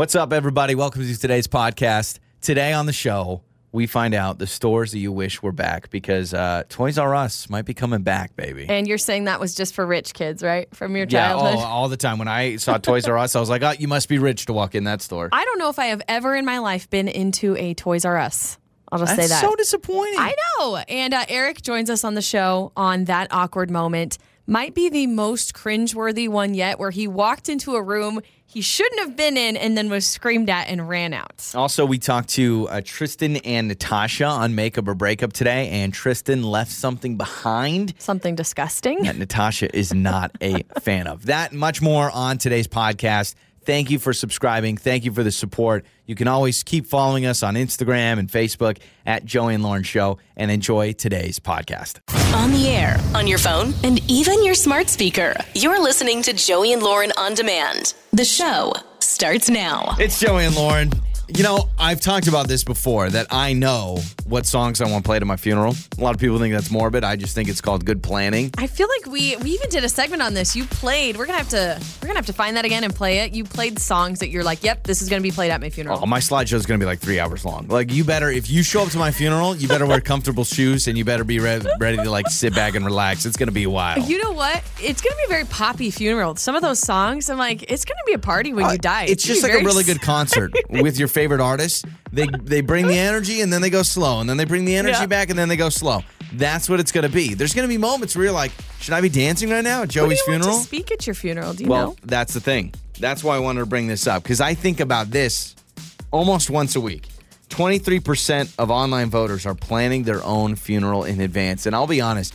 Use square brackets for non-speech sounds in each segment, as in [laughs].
What's up, everybody? Welcome to today's podcast. Today on the show, we find out the stores that you wish were back because uh, Toys R Us might be coming back, baby. And you're saying that was just for rich kids, right? From your yeah, childhood? oh, all the time. When I saw Toys R Us, I was like, oh, you must be rich to walk in that store. I don't know if I have ever in my life been into a Toys R Us. I'll just That's say that. so disappointing. I know. And uh, Eric joins us on the show on that awkward moment. Might be the most cringeworthy one yet, where he walked into a room he shouldn't have been in and then was screamed at and ran out. Also, we talked to uh, Tristan and Natasha on Makeup or Breakup today, and Tristan left something behind Something disgusting. that Natasha is not a [laughs] fan of. That much more on today's podcast. Thank you for subscribing. Thank you for the support. You can always keep following us on Instagram and Facebook at Joey and Lauren Show and enjoy today's podcast. On the air, on your phone, and even your smart speaker. You're listening to Joey and Lauren on demand. The show starts now. It's Joey and Lauren. You know, I've talked about this before that I know what songs I want played at my funeral. A lot of people think that's morbid. I just think it's called good planning. I feel like we we even did a segment on this. You played. We're gonna have to we're gonna have to find that again and play it. You played songs that you're like, yep, this is gonna be played at my funeral. Oh, my slideshow is going to be like three hours long. Like, you better, if you show up to my funeral, you better wear comfortable shoes and you better be re- ready to like sit back and relax. It's going to be a while. You know what? It's gonna be a very poppy funeral. Some of those songs, I'm like, it's gonna be a party when you die. Uh, It's just like a really [laughs] good concert [laughs] with your favorite artists. They they bring the energy and then they go slow, and then they bring the energy Yeah. back and then they go slow. That's what it's going to be. There's going to be moments where you're like, should I be dancing right now at Joey's funeral? speak at your funeral? Do you Well, know? that's the thing. That's why I wanted to bring this up because I think about this almost once a week. 23% of online voters are planning their own funeral in advance. And I'll be honest,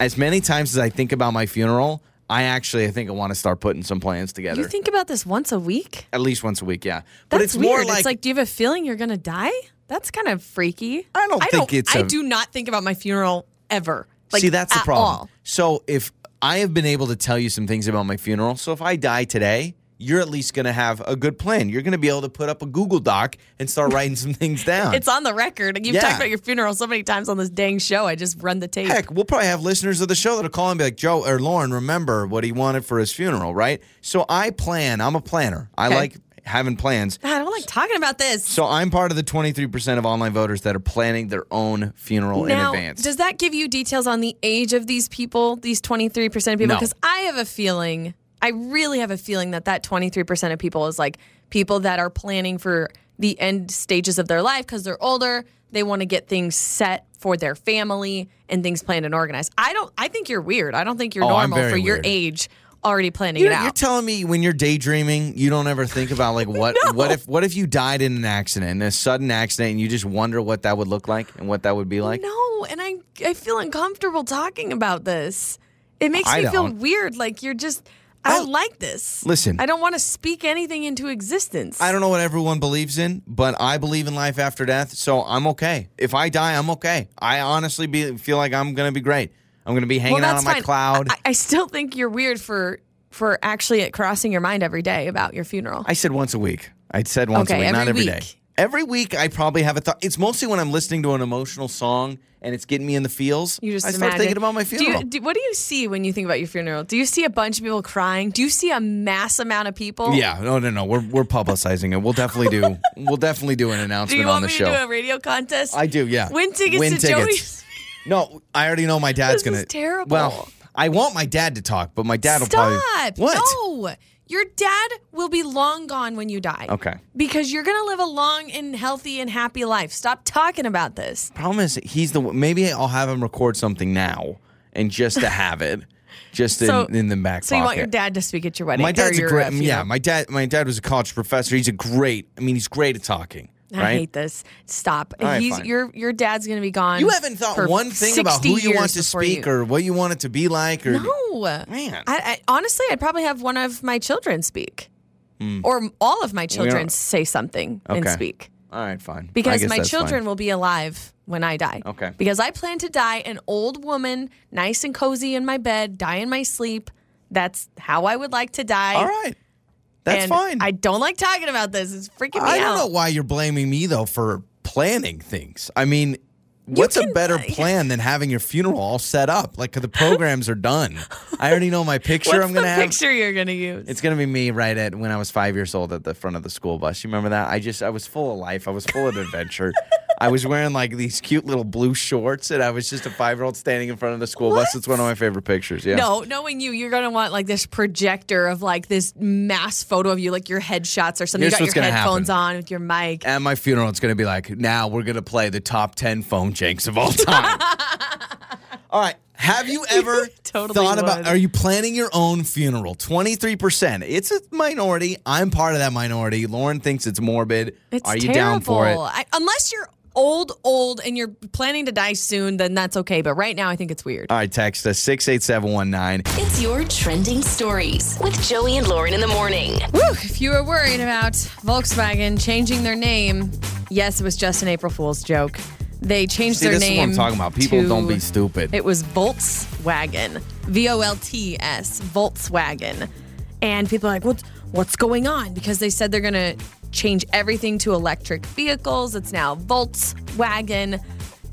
as many times as I think about my funeral, I actually I think I want to start putting some plans together. You think about this once a week? At least once a week, yeah. That's but it's weird. more like, it's like, do you have a feeling you're gonna die? That's kind of freaky. I don't I think it's I a- do not think about my funeral ever. Like, See, that's the problem. all. So if I have been able to tell you some things about my funeral, so if I die today, you're at least going to have a good plan. You're going to be able to put up a Google Doc and start [laughs] writing some things down. It's on the record. You've Yeah. talked about your funeral so many times on this dang show. I just run the tape. Heck, we'll probably have listeners of the show that'll call and be like, Joe or Lauren, remember what he wanted for his funeral, right? So I plan. I'm a planner. I Okay. like having plans. God, I don't like talking about this. So I'm part of the 23% of online voters that are planning their own funeral now, in advance. does that give you details on the age of these people, these 23% of people? No. Because I have a feeling, I really have a feeling that that 23% of people is like people that are planning for the end stages of their life because they're older. They want to get things set for their family and things planned and organized. I don't, I think you're weird. I don't think you're Oh, I'm normal very for your weird. age already planning You're, it out. you're telling me when you're daydreaming, you don't ever think about like [laughs] what what if what if you died in an accident, in a sudden accident, and you just wonder what that would look like and what that would be like? No, and I I feel uncomfortable talking about this. It makes I me feel don't. weird. Like you're just I don't like this. Listen. I don't want to speak anything into existence. I don't know what everyone believes in, but I believe in life after death, so I'm okay. If I die, I'm okay. I honestly be, feel like I'm gonna be great. I'm gonna be hanging well, out on my cloud. I, I still think you're weird for for actually crossing your mind every day about your funeral. I said once a week. I said once Okay, a week, not every every day. Every week, I probably have a thought. It's mostly when I'm listening to an emotional song and it's getting me in the feels. you just I start imagine. thinking about my Do funeral. you, do, what do you see when you think about your funeral? Do you see a bunch of people crying? Do you see a mass amount of people? Yeah, no, no, no. We're we're publicizing it. We'll definitely do. We'll definitely do an announcement [laughs] Do you on want the me show. to do a radio contest? I do. Yeah. Win tickets Win to tickets. Joey's. [laughs] No, I already know my dad's This gonna. terrible. Well, I want my dad to talk, but my dad will Stop! probably. What? No, your dad will be long gone when you die. Okay. Because you're gonna live a long and healthy and happy life. Stop talking about this. Problem is, he's the. Maybe I'll have him record something now, and just to have it, just in, So- in the back So pocket. you want your dad to speak at your wedding? My dad's a great. uh, yeah, my dad. My dad was a college professor. He's a great. I mean, he's great at talking. I right? hate this. Stop. Right, He's fine. your your dad's gonna be gone. You haven't thought for one thing about who you want to speak you- or what you want it to be like or No, Man. I, I, honestly, I'd probably have one of my children speak, or all of my children say something and Hmm. Speak. All right, fine. Because my children fine. will be alive when I die. Okay. Because I plan to die an old woman, nice and cozy in my bed, die in my sleep. That's how I would like to die. All right. That's and fine. I don't like talking about this. It's freaking me I out. don't know why you're blaming me though for planning things. I mean, what's a better [laughs] plan than having your funeral all set up? Like the programs are done. I already know my picture I'm gonna have. picture you're gonna use? It's gonna be me right at when I was five years old at the front of the school bus. You remember that? I just I was full of life. I was full of adventure. I was wearing like these cute little blue shorts, and I was just a five year old standing in front of the school bus. It's one of my favorite pictures. Yeah. No, knowing you, you're gonna want like this projector of like this mass photo of you, like your headshots or something. Here's you got your headphones happen. on with your mic. At my funeral, it's gonna be like, now we're gonna play the top ten phone janks of all time. [laughs] all right. Have you ever [laughs] Totally thought about? Are you planning your own funeral? Twenty three percent. It's a minority. I'm part of that minority. Lauren thinks it's morbid. It's are you terrible. down for it? I, unless you're old, old, and you're planning to die soon, then that's okay. But right now, I think it's weird. All right, text us six eight seven one nine. It's your trending stories with Joey and Lauren in the morning. Woo, if you were worried about Volkswagen changing their name, yes, it was just an April Fool's joke. They changed See, their this is what name. I'm talking about. People to- don't be stupid. It was Voltswagen, V O L T S, Voltswagen, and people are like, "What's what's going on?" Because they said they're gonna change everything to electric vehicles. It's now Voltswagen,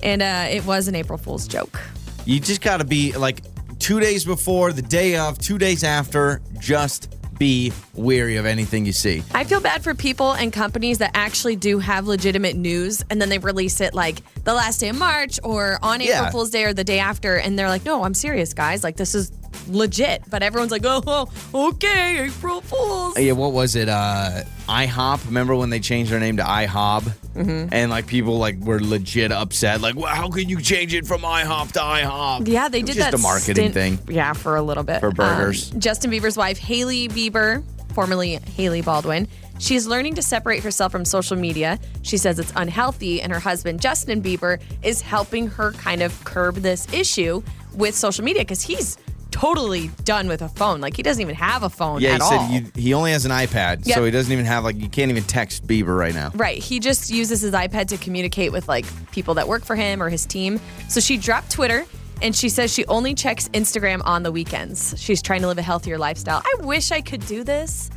and uh, it was an April Fool's joke. You just got to be like two days before, the day of, two days after. Just be weary of anything you see. I feel bad for people and companies that actually do have legitimate news and then they release it like the last day of March or on April Yeah. Fool's Day or the day after. And they're like, no, I'm serious, guys. Like, this is legit. But everyone's like, oh, okay, April Fool's. Yeah, what was it? Uh, IHOP. Remember when they changed their name to IHOB? Mm-hmm. And like people like were legit upset. Like, well, how can you change it from IHOP to IHOB? Yeah, they did just that a marketing stint- thing. Yeah, for a little bit For burgers. Um, Justin Bieber's wife, Hailey Bieber, formerly Hailey Baldwin, she's learning to separate herself from social media. She says it's unhealthy, and her husband, Justin Bieber, is helping her kind of curb this issue with social media because he's totally done with a phone. Like he doesn't even have a phone Yeah, he at said all. you, he only has an iPad, Yep. so he doesn't even have like you can't even text Bieber right now. Right. He just uses his iPad to communicate with like people that work for him or his team. So she dropped Twitter and she says she only checks Instagram on the weekends. She's trying to live a healthier lifestyle. I wish I could do this.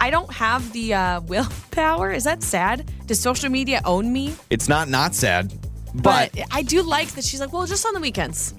I don't have the uh, [laughs] willpower. Is that sad? Does social media own me? It's not not sad, but, But I do like that she's like, well, just on the weekends.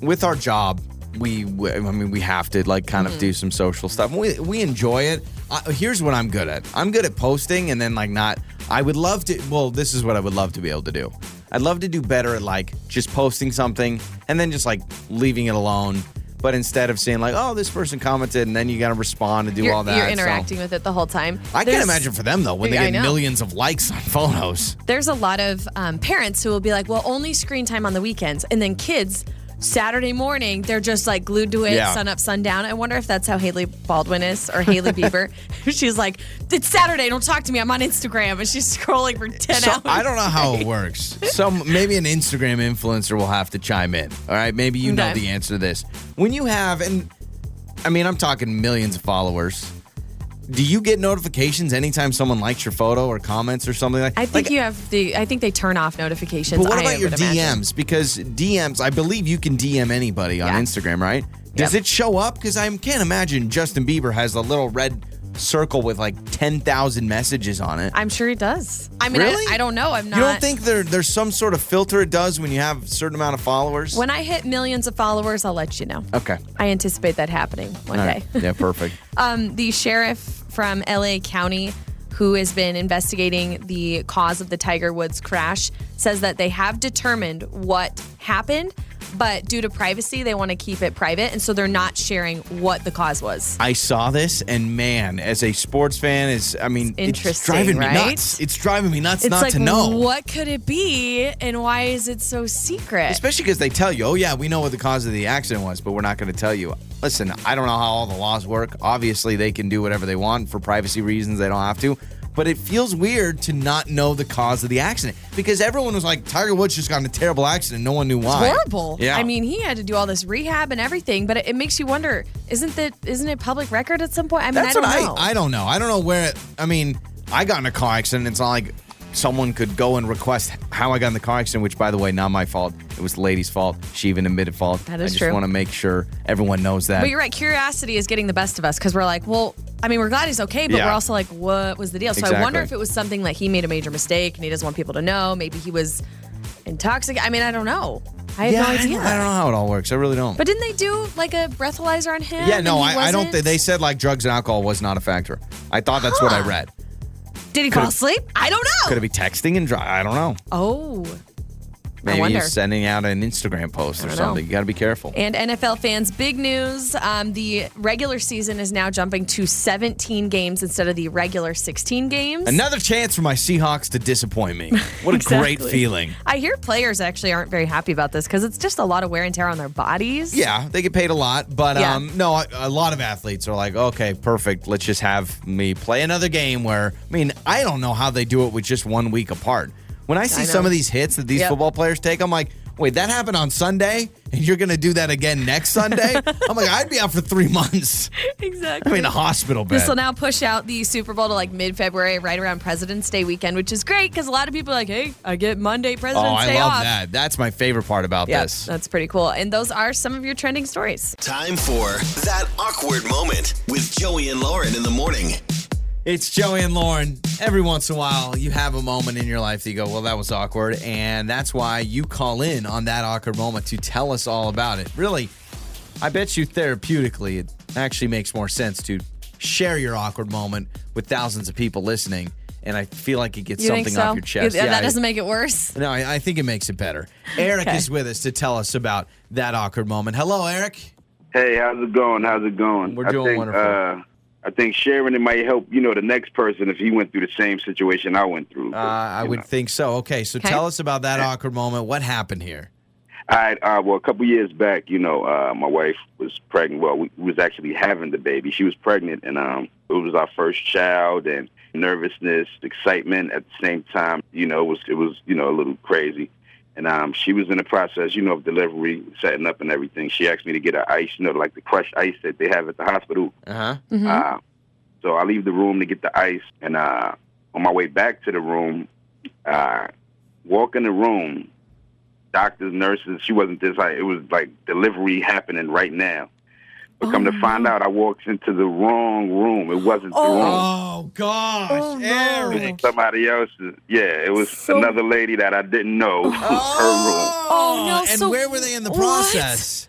with our job, we, we I mean we have to like kind Mm-hmm. of do some social stuff. We we enjoy it. Uh, here's what I'm good at. I'm good at posting and then like not. I would love to. Well, this is what I would love to be able to do. I'd love to do better at like just posting something and then just like leaving it alone. But instead of saying like, oh, this person commented, and then you got to respond and do You're, all that. you're so- interacting with it the whole time. I There's- can imagine for them though when they get millions of likes on photos. there's a lot of um, parents who will be like, well, only screen time on the weekends. And then kids, Saturday morning, they're just like glued to it, Yeah. sun up, sundown. I wonder if that's how Hailey Baldwin is or Hailey [laughs] Bieber. [laughs] she's like, it's Saturday, don't talk to me. I'm on Instagram. And she's scrolling for 10 So hours. I don't know how it works. Some maybe an Instagram influencer will have to chime in. All right, maybe you know Okay. the answer to this. When you have, and I mean, I'm talking millions of followers. Do you get notifications anytime someone likes your photo or comments or something like? I think like, you have the, I think they turn off notifications. But what I about your would imagine. DMs? Because DMs, I believe you can DM anybody on Yeah. Instagram, right? Does Yep. it show up? Because I can't imagine Justin Bieber has a little red circle with like ten thousand messages on it. I'm sure he does. I mean, Really? I, I don't know. I'm not. You don't think there there's some sort of filter it does when you have a certain amount of followers? When I hit millions of followers, I'll let you know. okay. I anticipate that happening one All day. right. Yeah, [laughs] perfect. Um, the sheriff from LA County, who has been investigating the cause of the Tiger Woods crash, says that they have determined what happened, but due to privacy, they want to keep it private. And so they're not sharing what the cause was. I saw this, and man, as a sports fan, is I mean, it's driving me right? nuts. It's driving me nuts It's not like, to know. what could it be? And why is it so secret? Especially because they tell you, oh, yeah, we know what the cause of the accident was, but we're not going to tell you. Listen, I don't know how all the laws work. Obviously, they can do whatever they want for privacy reasons. They don't have to. But it feels weird to not know the cause of the accident because everyone was like, Tiger Woods just got in a terrible accident. No one knew why. horrible. Yeah. I mean, he had to do all this rehab and everything, but it, it makes you wonder: isn't that isn't it public record at some point? I mean, That's I don't what know. I, I don't know. I don't know where. It, I mean, I got in a car accident. It's not like someone could go and request how I got in the car accident, which, by the way, not my fault. It was the lady's fault. She even admitted fault. That I just true. want to make sure everyone knows that. But you're right. Curiosity is getting the best of us because we're like, well, I mean, we're glad he's okay, but Yeah. we're also like, what was the deal? So I wonder if it was something like he made a major mistake and he doesn't want people to know. Maybe he was intoxicated. I mean, I don't know. I have yeah, no I idea. don't, I don't know how it all works. I really don't. But didn't they do like a breathalyzer on him? yeah, no, I, I don't think they said like drugs and alcohol was not a factor. I thought that's what I read. Did he fall asleep? I don't know. Could it be texting and drive? I don't know. Oh. Maybe he's sending out an Instagram post or don't know. something. You got to be careful. And NFL fans, big news. Um, the regular season is now jumping to 17 games instead of the regular 16 games. Another chance for my Seahawks to disappoint me. What a [laughs] great feeling. I hear players actually aren't very happy about this because it's just a lot of wear and tear on their bodies. Yeah, they get paid a lot, but Yeah. um, no, a, a lot of athletes are like, okay, perfect. Let's just have me play another game. Where I mean, I don't know how they do it with just one week apart. When I see I some of these hits that these Yep. football players take, I'm like, wait, that happened on Sunday, and you're going to do that again next Sunday? [laughs] I'm like, I'd be out for three months. exactly. [laughs] I mean, a hospital bed. This will now push out the Super Bowl to like mid February, right around President's Day weekend, which is great because a lot of people are like, hey, I get Monday President's Day. oh, I love off. that. That's my favorite part about Yeah, this. that's pretty cool. And those are some of your trending stories. Time for that awkward moment with Joey and Lauren in the morning. It's Joey and Lauren. Every once in a while, you have a moment in your life that you go, well, that was awkward. And that's why you call in on that awkward moment to tell us all about it. Really, I bet you therapeutically, it actually makes more sense to share your awkward moment with thousands of people listening. And I feel like it gets You something so? off your chest. Yeah, that I- doesn't make it worse. no, I, I think it makes it better. [laughs] Eric Okay. is with us to tell us about that awkward moment. Hello, Eric. Hey, how's it going? How's it going? We're I doing think, wonderful. Uh, I think sharing it might help, you know, the next person if he went through the same situation I went through. Uh, I would know. think so. Okay, so Okay. tell us about that awkward moment. What happened here? All right. Uh, well, a couple years back, you know, uh, my wife was pregnant. Well, we, we was actually having the baby. She was pregnant, and um, it was our first child, and nervousness, excitement at the same time. You know, it was it was you know a little crazy. And um, she was in the process, you know, of delivery, setting up and everything. She asked me to get her ice, you know, like the crushed ice that they have at the hospital. Uh huh. Mhm. Uh, so I leave the room to get the ice, and uh, on my way back to the room, uh, walk in the room, doctors, nurses. She wasn't this like, It was like delivery happening right now. But come Oh, to find out, I walked into the wrong room. It wasn't the Oh. room. Oh gosh, Oh, no. Eric. Somebody else's. Yeah, it was So- another lady that I didn't know. Oh. [laughs] Her Oh, no, And so where were they in the process?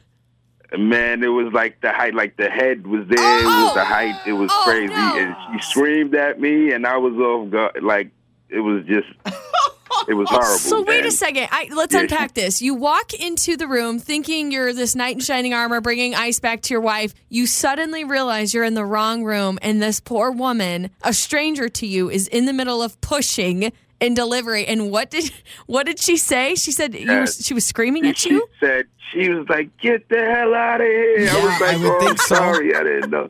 room. Man, it was like the height, like the head was there. It was the oh, height. It was Oh, crazy. no. And she screamed at me, and I was off guard. Like it was just, it was oh, horrible. So wait a second. I, let's Yeah, unpack this. You walk into the room thinking you're this knight in shining armor, bringing ice back to your wife. You suddenly realize you're in the wrong room, and this poor woman, a stranger to you, is in the middle of pushing and delivery. And what did [laughs] what did she say? She said you were, she was screaming at you. she you. said she was like, "Get the hell out of here!" Yeah, I was like, I would "Oh, think I'm so. sorry, I didn't know."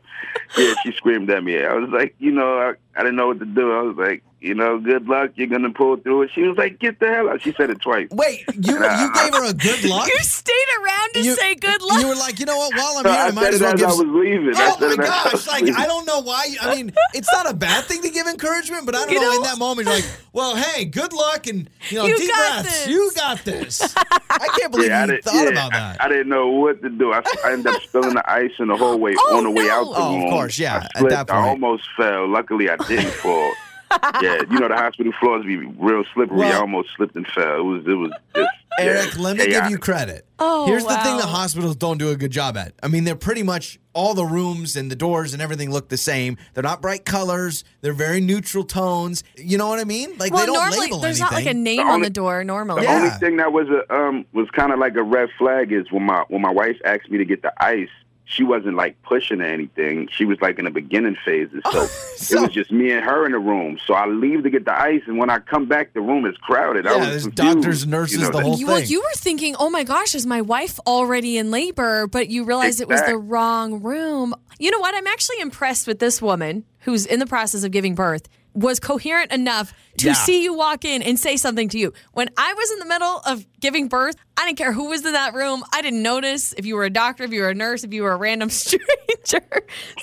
Yeah, she screamed at me. I was like, "You know, I, I didn't know what to do." I was like, "You know, good luck. You're gonna pull through it." She was like, "Get the hell out!" She said it twice. Wait, you you gave her a [laughs] good luck. You stayed around to You- say good luck. You were like, you know what? While I'm So here, I, I might as it well as give. I s- was leaving. Oh said my it as I gosh! Like leaving. I don't know why. I mean, it's not a bad thing to give encouragement, but I don't You know, In that moment, you're like, well, hey, good luck, and you know, You deep got breaths. this. You got this. [laughs] I can't believe Yeah, I you didn't, thought yeah, about that. I, didn't know what to do. I, I ended up spilling the ice in the hallway [gasps] Oh, on the way out the Oh, of course, yeah, I at slipped. that point. I almost fell. Luckily, I didn't fall. [laughs] yeah, you know the hospital floors be real slippery. I almost slipped and fell. It was it was just yeah, Eric, let me give you credit. Oh, Here's the thing the hospitals don't do a good job at. I mean, they're pretty much all the rooms and the doors and everything look the same. They're not bright colors. They're very neutral tones. You know what I mean? Like well, they don't normally label there's anything. not like a name The on the door. The Normally, Yeah. only thing that was a um was kind of like a red flag is when my when my wife asked me to get the ice. She wasn't like pushing or anything. She was like in the beginning phases. So, so- [laughs] it was just me and her in the room. So I leave to get the ice, and when I come back, the room is crowded. I Yeah, was there's confused, doctors, nurses, you know, the that- whole you, well, you were thinking, oh my gosh, is my wife already in labor? But you realized it was the wrong room. You know what? I'm actually impressed with this woman who's in the process of giving birth. Was coherent enough to Yeah. see you walk in and say something to you. When I was in the middle of giving birth, I didn't care who was in that room. I didn't notice if you were a doctor, if you were a nurse, if you were a random [laughs] stranger.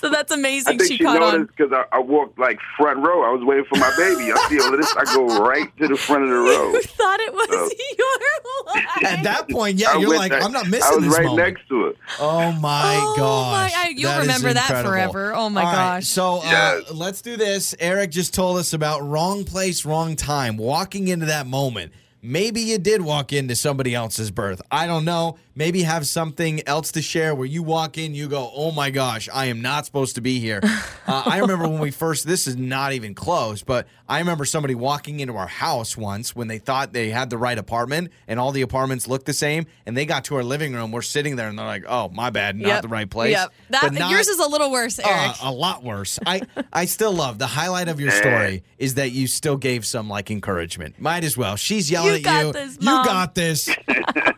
So that's I amazing. think She, she, caught on. noticed because I, I walked like front row. I was waiting for my baby. I see all of this. I go right to the front of the row. [laughs] You thought it was Oh. [laughs] your wife. At that point, yeah, I you're like, there- I'm not missing. I missing was this right moment. next to it. Oh my Oh gosh. my- I- you'll That is remember that forever. Oh my All right, gosh. So uh, Yes. let's do this. Eric just told us about wrong place, wrong time, walking into that moment. Maybe you did walk into somebody else's birth. I don't know. Maybe have something else to share where you walk in, you go, oh my gosh, I am not supposed to be here. [laughs] uh, I remember when we first, this is not even close, but I remember somebody walking into our house once when they thought they had the right apartment and all the apartments looked the same. And they got to our living room. We're sitting there and they're like, oh, my bad, not Yep. the right place. Yep. That, But not- yours is a little worse, uh, Eric. a lot worse. I I still love the highlight of your [laughs] story is that you still gave some like encouragement. Might as well. She's yelling You at got you. this, you got this. [laughs]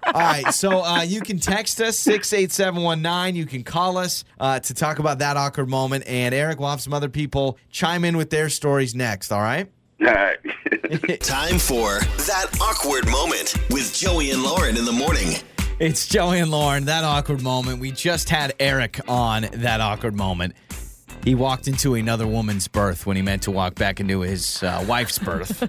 All right, so uh, you can text us six eight seven one nine. You can call us uh, to talk about that awkward moment, and Eric will have some other people chime in with their stories next. All right. All right. [laughs] Time for that awkward moment with Joey and Lauren in the morning. It's Joey and Lauren. That awkward moment. We just had Eric on that awkward moment. He walked into another woman's birth when he meant to walk back into his uh, wife's birth.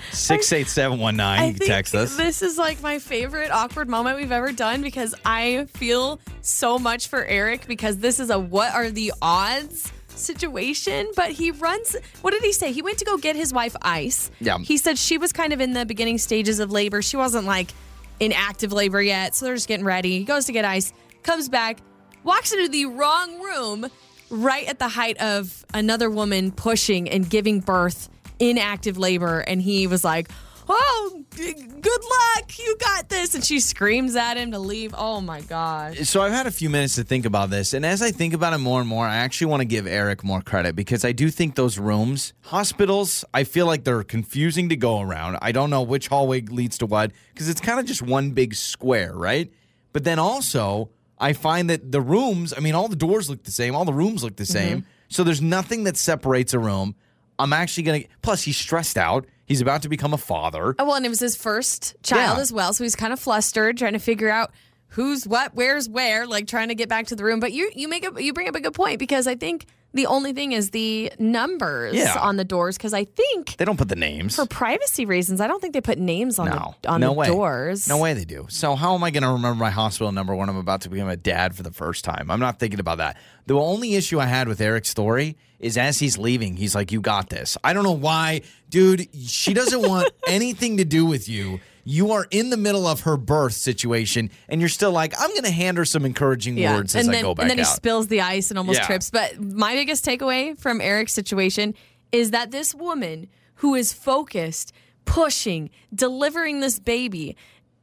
[laughs] Six eight seven one nine. You can text us. this is like my favorite awkward moment we've ever done because I feel so much for Eric because this is a what are the odds situation. But he runs, what did he say? He went to go get his wife ice. Yeah. He said she was kind of in the beginning stages of labor. She wasn't like in active labor yet. So they're just getting ready. He goes to get ice, comes back, walks into the wrong room right at the height of another woman pushing and giving birth in active labor. And he was like, Oh, good luck. You got this. And she screams at him to leave. Oh my God. So I've had a few minutes to think about this, and as I think about it more and more, I actually want to give Eric more credit because I do think those rooms, hospitals, I feel like they're confusing to go around. I don't know which hallway leads to what because it's kind of just one big square, right? But then also, I find that the rooms, I mean, all the doors look the same, all the rooms look the same, mm-hmm. so there's nothing that separates a room. I'm actually gonna. Plus, he's stressed out. He's about to become a father. Oh, well, and it was his first child Yeah. as well. So he's kind of flustered, trying to figure out who's what, where's where, like trying to get back to the room. But you you make a you bring up a good point because I think the only thing is the numbers Yeah. on the doors because I think They don't put the names. for privacy reasons, I don't think they put names on No, the on no the way. doors. No way they do. So how am I going to remember my hospital number when I'm about to become a dad for the first time? I'm not thinking about that. The only issue I had with Eric's story is as he's leaving, he's like, "You got this." I don't know why, dude. She doesn't want [laughs] anything to do with you. You are in the middle of her birth situation, and you're still like, "I'm going to hand her some encouraging Yeah, words as and I then go back and then he spills the ice and almost Yeah. trips. But my biggest takeaway from Eric's situation is that this woman who is focused, pushing, delivering this baby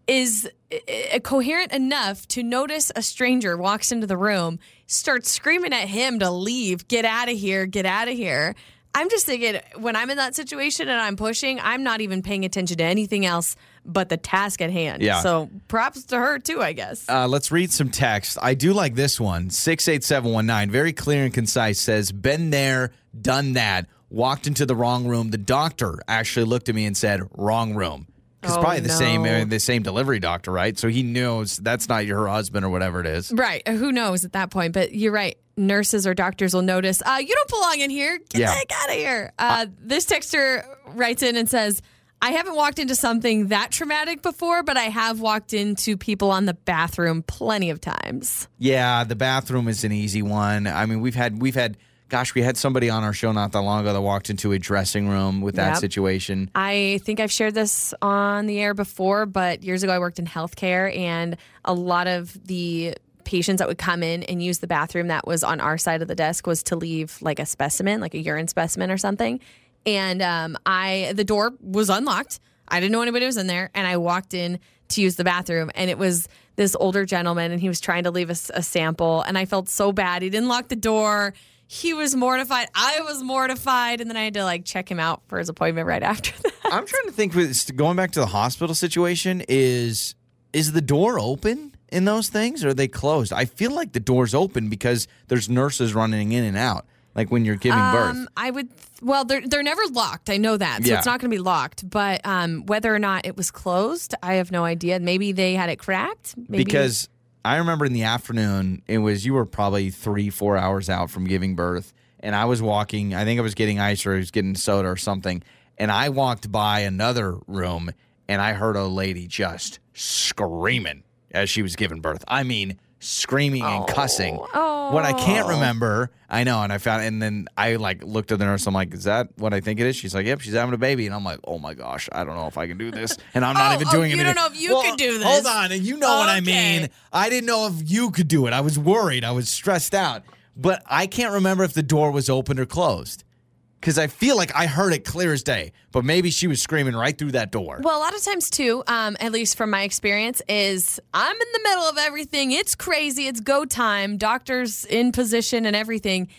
is uh, coherent enough to notice a stranger walks into the room, starts screaming at him to leave, get out of here, get out of here. I'm just thinking when I'm in that situation and I'm pushing, I'm not even paying attention to anything else but the task at hand. Yeah. So props to her too, I guess. Uh, let's read some text. I do like this one. 68719, very clear and concise, says, Been there, done that. Walked into the wrong room. The doctor actually looked at me and said, Wrong room. It's Oh, probably the same no. uh, the same delivery doctor, right? So he knows that's not your husband or whatever it is. Right. Who knows at that point? But you're right. Nurses or doctors will notice, uh, you don't belong in here. Get Yeah. the heck out of here. Uh, this texter writes in and says, I haven't walked into something that traumatic before, but I have walked into people on the bathroom plenty of times. Yeah, the bathroom is an easy one. I mean, we've had we've had gosh, we had somebody on our show not that long ago that walked into a dressing room with that Yep. situation. I think I've shared this on the air before, but years ago I worked in healthcare, and a lot of the patients that would come in and use the bathroom that was on our side of the desk was to leave like a specimen, like a urine specimen or something. And um, I, the door was unlocked. I didn't know anybody was in there, and I walked in to use the bathroom, and it was this older gentleman, and he was trying to leave us a sample, and I felt so bad. He didn't lock the door. He was mortified. I was mortified, and then I had to like check him out for his appointment right [laughs] after that. I'm trying to think with going back to the hospital situation is is the door open in those things or are they closed? I feel like the door's open because there's nurses running in and out like when you're giving birth. Um, I would. Well, they're they're never locked. I know that, so Yeah. it's not going to be locked. But um, whether or not it was closed, I have no idea. Maybe they had it cracked. Maybe because I remember in the afternoon, it was you were probably three, four hours out from giving birth, and I was walking. I think I was getting ice or I was getting soda or something, and I walked by another room, and I heard a lady just screaming as she was giving birth. I mean, screaming and cussing. Oh. What I can't oh. remember, I know, and I found, and then I like looked at the nurse. I'm like, "Is that what I think it is?" She's like, "Yep, she's having a baby," and I'm like, "Oh my gosh, I don't know if I can do this," and I'm not Oh, even oh, doing it. you don't know if you could do this. Hold on, and you know what I Okay. mean. I didn't know if you could do it. I was worried. I was stressed out, but I can't remember if the door was open or closed because I feel like I heard it clear as day. But maybe she was screaming right through that door. Well, a lot of times too, um, at least from my experience, is I'm in the middle of everything. It's crazy. It's go time. Doctors in position and everything,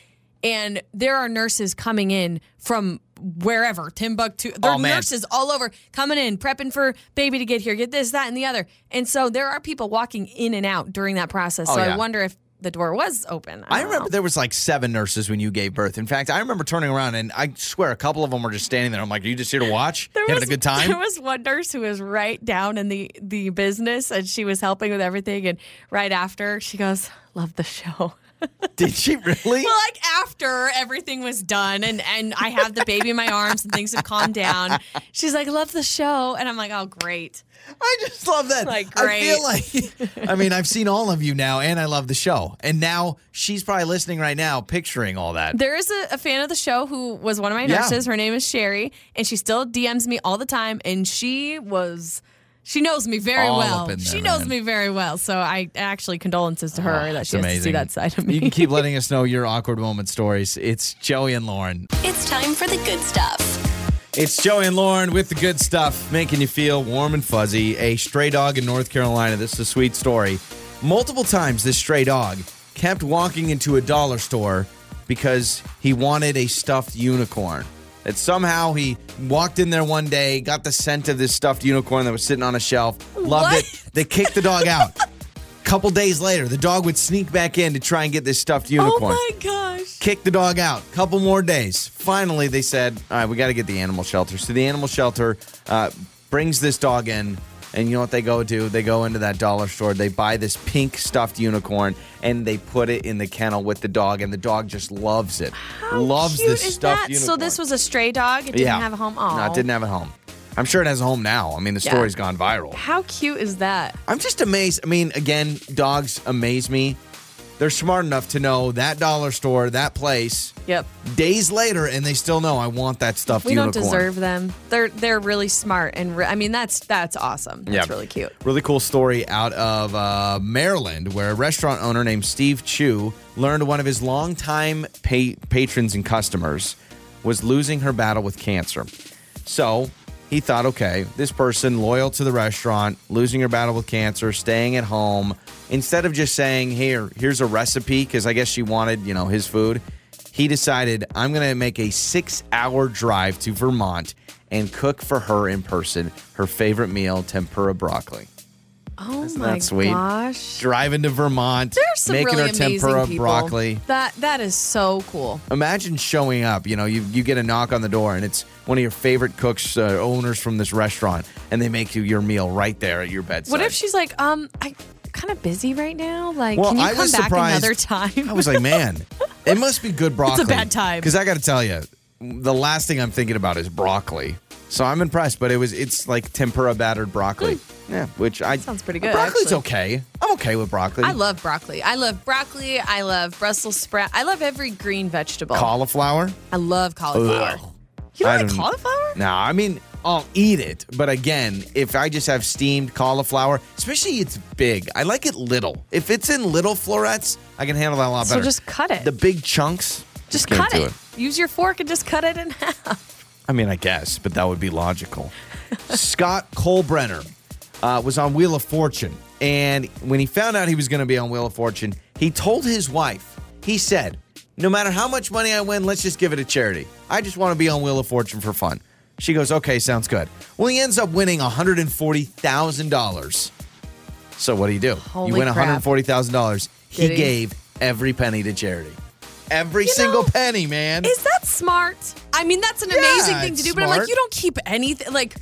and there are nurses coming in from wherever Timbuktu. There Oh, are man. nurses all over coming in, prepping for baby to get here, get this, that, and the other. And so there are people walking in and out during that process. Oh, so yeah. I wonder if the door was open. I don't remember know. there was like seven nurses when you gave birth. In fact, I remember turning around and I swear a couple of them were just standing there. I'm like, "Are you just here to watch? [laughs] There having was, a good time?" [laughs] There was one nurse who was right down in the the business, and she was helping with everything. And right after, she goes, "Love the show." [laughs] Did she really? Well, like after everything was done, and and I have the baby in my arms, and things have calmed down. She's like, "Love the show," and I'm like, "Oh, great." I just love that. Like, I feel like, [laughs] I mean, I've seen all of you now, and I love the show. And now she's probably listening right now, picturing all that. There is a, a fan of the show who was one of my Yeah. nurses. Her name is Sherry, and she still DMs me all the time. And she was, she knows me very All well. up in there, she knows man. me very well. So I actually condolences to her Oh, that it's she has to see that side of me. You can keep letting [laughs] us know your awkward moment stories. It's Joey and Lauren. It's time for the good stuff. It's Joey and Lauren with the good stuff, making you feel warm and fuzzy. A stray dog in North Carolina. This is a sweet story. Multiple times, this stray dog kept walking into a dollar store because he wanted a stuffed unicorn. That somehow he walked in there one day, got the scent of this stuffed unicorn that was sitting on a shelf, loved What? it. They kicked the dog out. A [laughs] couple days later, the dog would sneak back in to try and get this stuffed unicorn. oh my gosh. Kicked the dog out. Couple more days. Finally, they said, "All right, we got to get the animal shelter." So the animal shelter uh, brings this dog in, and you know what they go do? They go into that dollar store. They buy this pink stuffed unicorn, and they put it in the kennel with the dog, and the dog just loves it. How loves cute this is stuffed that? unicorn. So this was a stray dog. It didn't yeah. have a home. Oh, No, it didn't have a home. I'm sure it has a home now. I mean, the Yeah. story's gone viral. How cute is that? I'm just amazed. I mean, again, dogs amaze me. They're smart enough to know that dollar store, that place, Yep. days later, and they still know I want that stuff. We unicorn. don't deserve them. They're they're really smart and re- I mean that's that's awesome. That's really cute. Really cool story out of uh, Maryland where a restaurant owner named Steve Chu learned one of his longtime pa- patrons and customers was losing her battle with cancer. So he thought, okay, this person loyal to the restaurant, losing her battle with cancer, staying at home, instead of just saying, here, here's a recipe, because I guess she wanted, you know, his food, he decided, I'm going to make a six hour drive to Vermont and cook for her in person her favorite meal, tempura broccoli. Oh Isn't my that sweet? gosh. Driving to Vermont, There's some making really her amazing tempura people. broccoli. That that is so cool. Imagine showing up. You know, you, you get a knock on the door, and it's one of your favorite cooks, uh, owners from this restaurant, and they make you your meal right there at your bedside. What if she's like, um, I kind of busy right now. Like, Well, can you I come was back surprised. another time? I was like, man, [laughs] it must be good broccoli. It's a bad time. Because I got to tell you, the last thing I'm thinking about is broccoli. So I'm impressed, but it was it's like tempura battered broccoli. Hmm. Yeah, which I. Sounds pretty good, Broccoli's actually. okay. I'm okay with broccoli. I love broccoli. I love broccoli. I love Brussels sprout. I love every green vegetable. cauliflower. I love cauliflower. Ugh. You don't like don't- cauliflower? No, I mean I'll eat it, but again, if I just have steamed cauliflower, especially it's big, I like it little. If it's in little florets, I can handle that a lot So better. So just cut it. the big chunks. just cut do it. Use your fork and just cut it in [laughs] half. I mean, I guess, but that would be logical. [laughs] Scott Colbrenner uh, was on Wheel of Fortune, and when he found out he was going to be on Wheel of Fortune, he told his wife, he said, "No matter how much money I win, let's just give it to charity. I just want to be on Wheel of Fortune for fun." She goes, "Okay, sounds good." Well, he ends up winning one hundred and forty thousand dollars. So what do you do? you win hundred forty thousand dollars. He he? gave every penny to charity. Every single know, penny, man. Is that smart? I mean, that's an Yeah, amazing thing to do, but I'm like, you don't keep anything, like,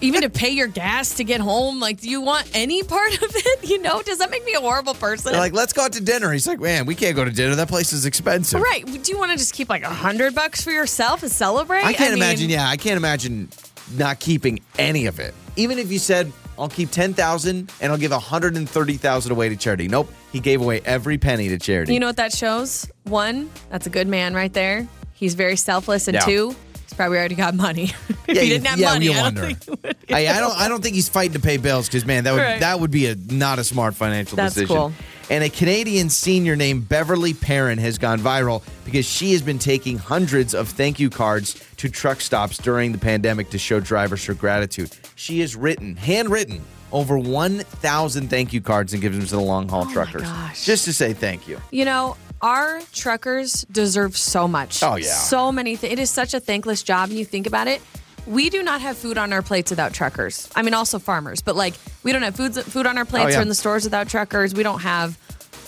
even to pay your gas to get home. Like, do you want any part of it? [laughs] You know, does that make me a horrible person? They're like, let's go out to dinner. He's like, man, we can't go to dinner. That place is expensive. right. Do you want to just keep like a hundred bucks for yourself and celebrate? I can't mean, imagine. Yeah, I can't imagine not keeping any of it. Even if you said, I'll keep 10,000 and I'll give 130,000 away to charity. Nope, he gave away every penny to charity. You know what that shows? One, that's a good man right there. He's very selfless, and Yeah. two, probably already got money. [laughs] if Yeah, he you- didn't have yeah, money, I don't wonder. think he would. I, I don't I don't think he's fighting to pay bills because man, that would Right. that would be a not a smart financial That's decision. cool. And a Canadian senior named Beverly Perrin has gone viral because she has been taking hundreds of thank you cards to truck stops during the pandemic to show drivers her gratitude. She has written, handwritten, over 1,000 thank you cards and gives them to the long haul Oh my truckers gosh. just to say thank you. You know, our truckers deserve so much. Oh, yeah. So many things. It is such a thankless job, and you think about it. We do not have food on our plates without truckers. I mean, also farmers, but like we don't have food food on our plates Oh, yeah. or in the stores without truckers. We don't have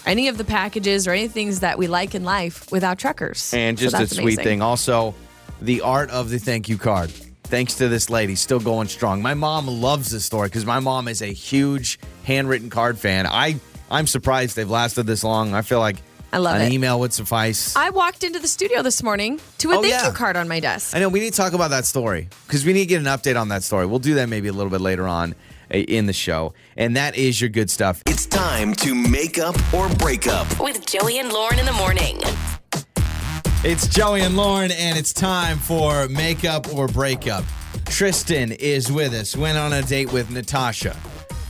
any of the packages or any things that we like in life without truckers. And So just a sweet amazing. thing. Also, the art of the thank you card. Thanks to this lady, still going strong. My mom loves this story because my mom is a huge handwritten card fan. I I'm surprised they've lasted this long. I feel like I love it. an it. email would suffice. I walked into the studio this morning to a Oh, thank yeah. you card on my desk. I know we need to talk about that story because we need to get an update on that story. We'll do that maybe a little bit later on uh, in the show. And that is your good stuff. It's time to make up or break up. With Joey and Lauren in the morning. It's Joey and Lauren, and it's time for makeup or breakup. Tristan is with us. Went on a date with Natasha.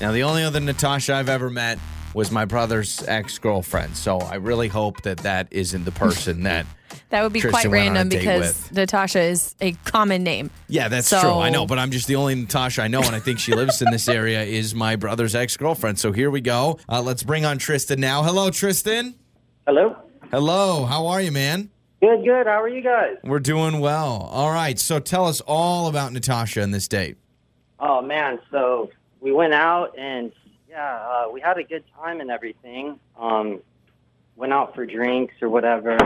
Now, the only other Natasha I've ever met was my brother's ex girlfriend. So I really hope that that isn't the person [laughs] that. That would be Tristan quite went on a random because with. Natasha is a common name. Yeah, that's So- true. I know, but I'm just the only Natasha I know, and I think she lives in this area. Is my brother's ex girlfriend. So here we go. Uh, let's bring on Tristan now. Hello, Tristan. Hello. Hello. How are you, man? Good, good. How are you guys? We're doing well. All right. So tell us all about Natasha and this date. Oh man, so we went out and yeah, uh, we had a good time and everything. Um, went out for drinks or whatever.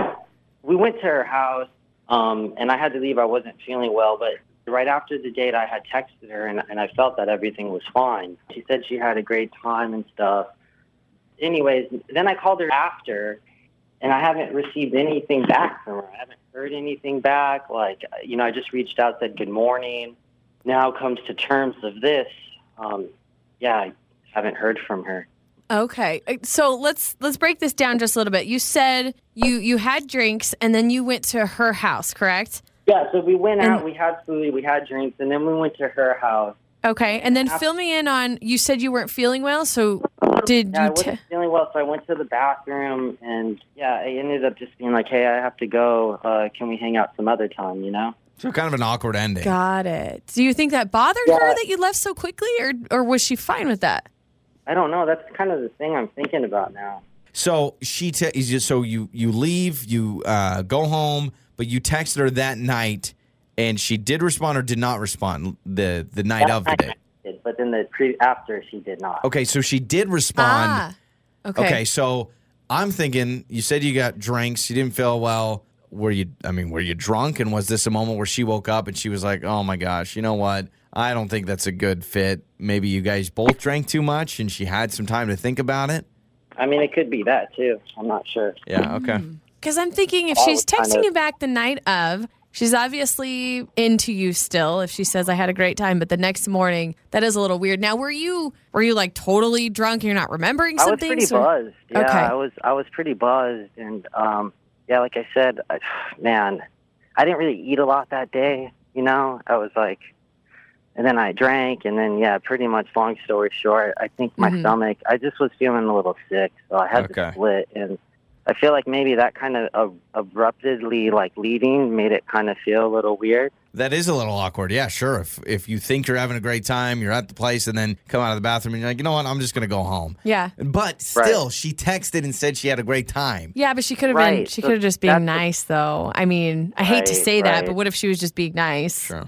We went to her house, um, and I had to leave. I wasn't feeling well, but right after the date, I had texted her and, and I felt that everything was fine. She said she had a great time and stuff. Anyways, then I called her after, and I haven't received anything back from her. I haven't heard anything back. Like, you know, I just reached out, said good morning. Now comes to terms of this. Um, yeah, haven't heard from her. Okay, Uh, so let's let's break this down just a little bit. You said you you had drinks and then you went to her house, correct? Yeah, so we went And- out, we had food, we had drinks, and then we went to her house. Okay, and then fill me in on. You said you weren't feeling well, so did Yeah, I you? wasn't feeling well, so I went to the bathroom, and yeah, I ended up just being like, "Hey, I have to go. Uh, can we hang out some other time?" You know? So kind of an awkward ending. Got it. Do you think that bothered Yeah. her that you left so quickly, or or was she fine with that? I don't know. That's kind of the thing I'm thinking about now. So she te- is just so you you leave, you uh, go home, but you texted her that night, and she did respond or did not respond the the night That of the night day. Did, But then the pre after she did not. Okay, so she did respond. Ah, okay. Okay, so I'm thinking you said you got drinks, you didn't feel well. Were you I mean, were you drunk and was this a moment where she woke up and she was like, "Oh my gosh, you know what? I don't think that's a good fit. Maybe you guys both drank too much and she had some time to think about it." I mean, it could be that too. I'm not sure. Yeah, okay. Because I'm thinking if she's was kind texting of- you back the night of, she's obviously into you still. If she says I had a great time, but the next morning that is a little weird. Now, were you were you like totally drunk? and You're not remembering something? I was pretty So- buzzed. Yeah, Okay. I was. I was pretty buzzed, and um, yeah, like I said, I, [sighs] man, I didn't really eat a lot that day. You know, I was like, and then I drank, and then yeah, pretty much. Long story short, I think my Mhm. stomach. I just was feeling a little sick, so I had Okay. to split, and I feel like maybe that kind of uh, abruptly like leaving made it kind of feel a little weird. That is a little awkward. Yeah, sure. If if you think you're having a great time, you're at the place and then come out of the bathroom and you're like, "You know what? I'm just going to go home." Yeah. But still, she texted and said she had a great time. Yeah, but she could have been. She so could have just been that's- nice, though. I mean, I hate to Right, say that, but what if she was just being nice? Sure.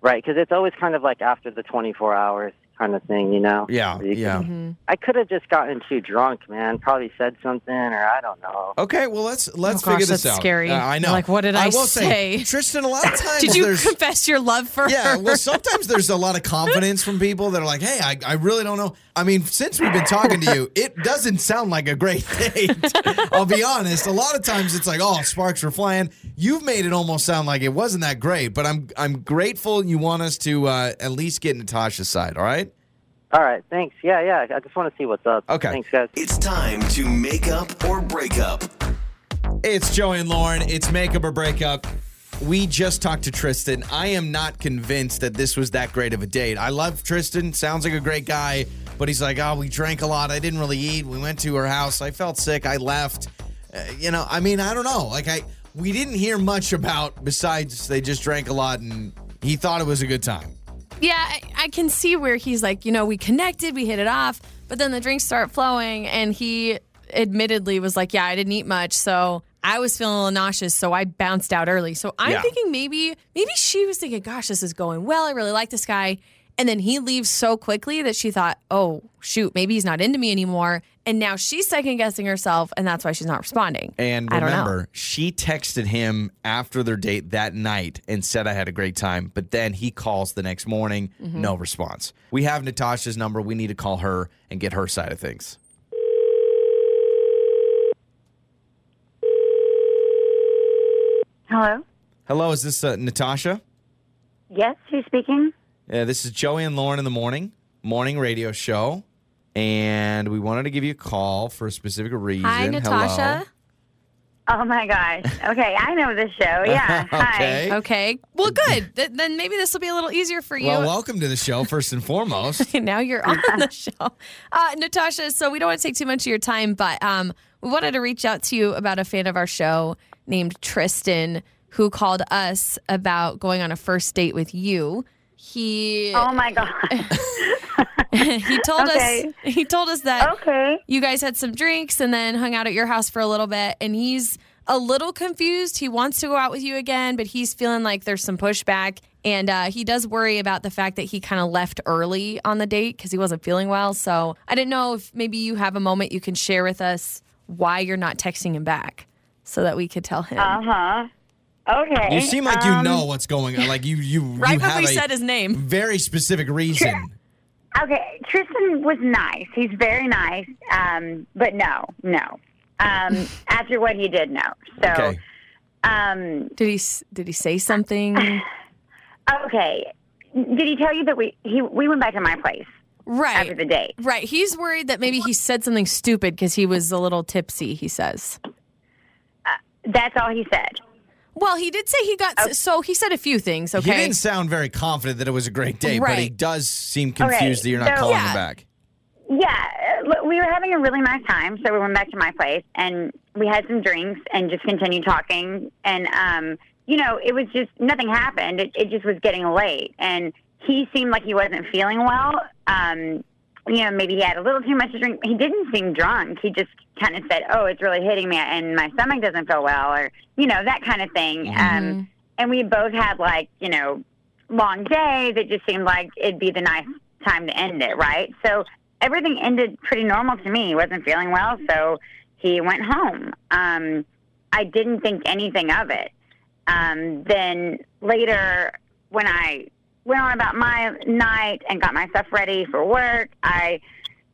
Right, because it's always kind of like after the 24 hours, kind of thing, you know? Yeah, you yeah. can- I could have just gotten too drunk, man. Probably said something, or I don't know. Okay, well let's let's Oh, gosh, figure this that's out. scary. Uh, I know. Like, what did I will say? [laughs] Tristan. A lot of times Did you confess your love for yeah. her? Well, sometimes there's a lot of confidence from people that are like, "Hey, I, I really don't know." I mean, since we've been talking to you, [laughs] it doesn't sound like a great date. I'll be honest. A lot of times it's like, "Oh, sparks were flying." You've made it almost sound like it wasn't that great, but I'm I'm grateful you want us to uh, at least get Natasha's side. All right. All right, thanks. Yeah, yeah. I just want to see what's up. Okay. Thanks, guys. It's time to make up or break up. It's Joey and Lauren. It's make up or break up. We just talked to Tristan. I am not convinced that this was that great of a date. I love Tristan. Sounds like a great guy, but he's like, oh, we drank a lot. I didn't really eat. We went to her house. I felt sick. I left. Uh, you know, I mean, I don't know. Like, I we didn't hear much about besides they just drank a lot and he thought it was a good time. Yeah, I, I can see where he's like, you know, we connected, we hit it off, but then the drinks start flowing, and he admittedly was like, yeah, I didn't eat much, so I was feeling a little nauseous, so I bounced out early. So I'm Yeah. thinking maybe, maybe she was thinking, gosh, this is going well. I really like this guy. And then he leaves so quickly that she thought, oh, shoot, maybe he's not into me anymore. And now she's second guessing herself, and that's why she's not responding. And I remember, she texted him after their date that night and said I had a great time. But then he calls the next morning, Mm-hmm. no response. We have Natasha's number. We need to call her and get her side of things. Hello? Hello, is this uh, Natasha? Yes, who's speaking? Uh, this is Joey and Lauren in the morning, morning radio show. And we wanted to give you a call for a specific reason. Hi, Natasha. Oh my gosh. Okay, I know the show. [laughs] Yeah. okay. Okay. Well, good. Th- then maybe this will be a little easier for you. Well, welcome to the show, first and foremost. [laughs] now you're on [laughs] the show. Uh, Natasha, so we don't want to take too much of your time, but um, we wanted to reach out to you about a fan of our show named Tristan who called us about going on a first date with you. He Oh my god. [laughs] he told Okay. us he told us that okay. you guys had some drinks and then hung out at your house for a little bit and he's a little confused he wants to go out with you again but he's feeling like there's some pushback and uh, he does worry about the fact that he kind of left early on the date because he wasn't feeling well so i didn't know if maybe you have a moment you can share with us why you're not texting him back so that we could tell him Uh-huh. Okay. You seem like you um, know what's going on. Like you, you, right you when have we a said his name very specific reason. Okay, Tristan was nice. He's very nice. Um, but no, no. Um, [laughs] after what he did, no. So, Okay. um, did he did he say something [sighs] okay. Did he tell you that we he we went back to my place right after the date? right he's worried that maybe he said something stupid because he was a little tipsy he says That's all he said. Well, he did say he got so he said a few things. Okay, he didn't sound very confident that it was a great date, but he does seem confused that you're not so- calling Yeah. him back. Yeah, uh, we were having a really nice time, so we went back to my place and we had some drinks and just continued talking. And um, you know, it was just nothing happened. It, it just was getting late, and he seemed like he wasn't feeling well. Um, you know, maybe he had a little too much to drink. He didn't seem drunk. He just kind of said, "Oh, it's really hitting me, and my stomach doesn't feel well," or you know, that kind of thing. Um, and we both had like you know long days. It just seemed like it'd be the nice time to end it, right? So everything ended pretty normal to me. He wasn't feeling well, so he went home. Um, I didn't think anything of it. Um, then later, when I went on about my night and got my stuff ready for work, I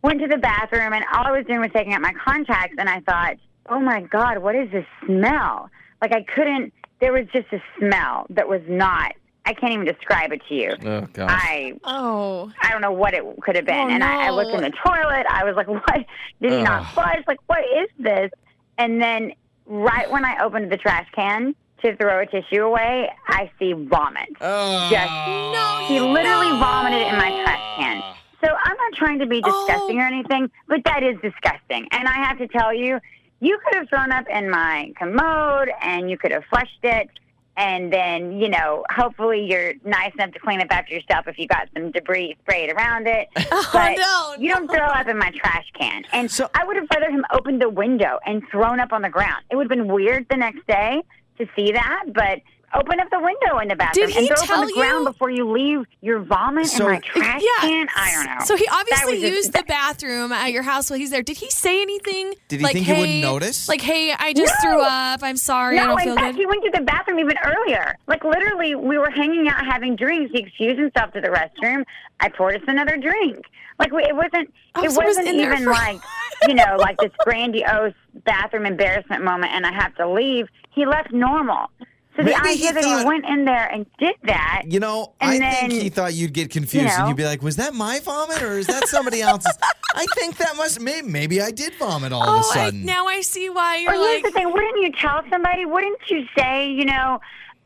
went to the bathroom and all I was doing was taking out my contacts, and I thought, oh my God, what is this smell? Like I couldn't, there was just a smell that was not, I can't even describe it to you. Oh gosh. I Oh, I don't know what it could have been. Oh, and I, I looked in the toilet. I was like, [laughs] what? Did he not flush? Like, what is this? And then right when I opened the trash can to throw a tissue away, I see vomit. Oh. Just, no, he literally vomited in my trash can. So I'm not trying to be oh. disgusting Oh. or anything, but that is disgusting. And I have to tell you, you could have thrown up in my commode and you could have flushed it. And then, you know, hopefully you're nice enough to clean up after yourself if you got some debris sprayed around it. [laughs] Oh, but no, you don't throw up in my trash can. And So- I would have rather him opened the window and thrown up on the ground. It would have been weird the next day to see that, but open up the window in the bathroom Did he and throw tell it on the ground you? before you leave your vomit So- in my trash Yeah. can. I don't know. So he obviously was just- used the bathroom at your house while he's there. Did he say anything? Did he like, think hey, you wouldn't notice? Like, hey, I just No. threw up. I'm sorry. I No, don't in feel fact, good. he went to the bathroom even earlier. Like literally, we were hanging out having drinks. He excused himself to the restroom. I poured us another drink. Like we- it wasn't. Oh, it so was wasn't in there even for- like [laughs] you know like this grandiose bathroom embarrassment moment, and I have to leave. He left normal. So the Maybe he idea that thought- he went in there and did that. You know, And I then, think he thought you'd get confused you and you'd be like, "Was that my vomit or is that somebody else's?" [laughs] I think that must maybe, maybe I did vomit all of a oh, I, sudden. now I see why you're here's like. the thing: wouldn't you tell somebody? Wouldn't you say, you know,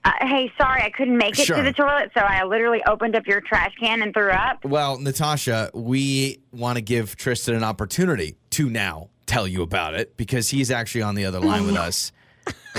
uh, "Hey, sorry, I couldn't make it Sure. to the toilet, so I literally opened up your trash can and threw up." Well, Natasha, we want to give Tristan an opportunity to now tell you about it because he's actually on the other line with [laughs] us.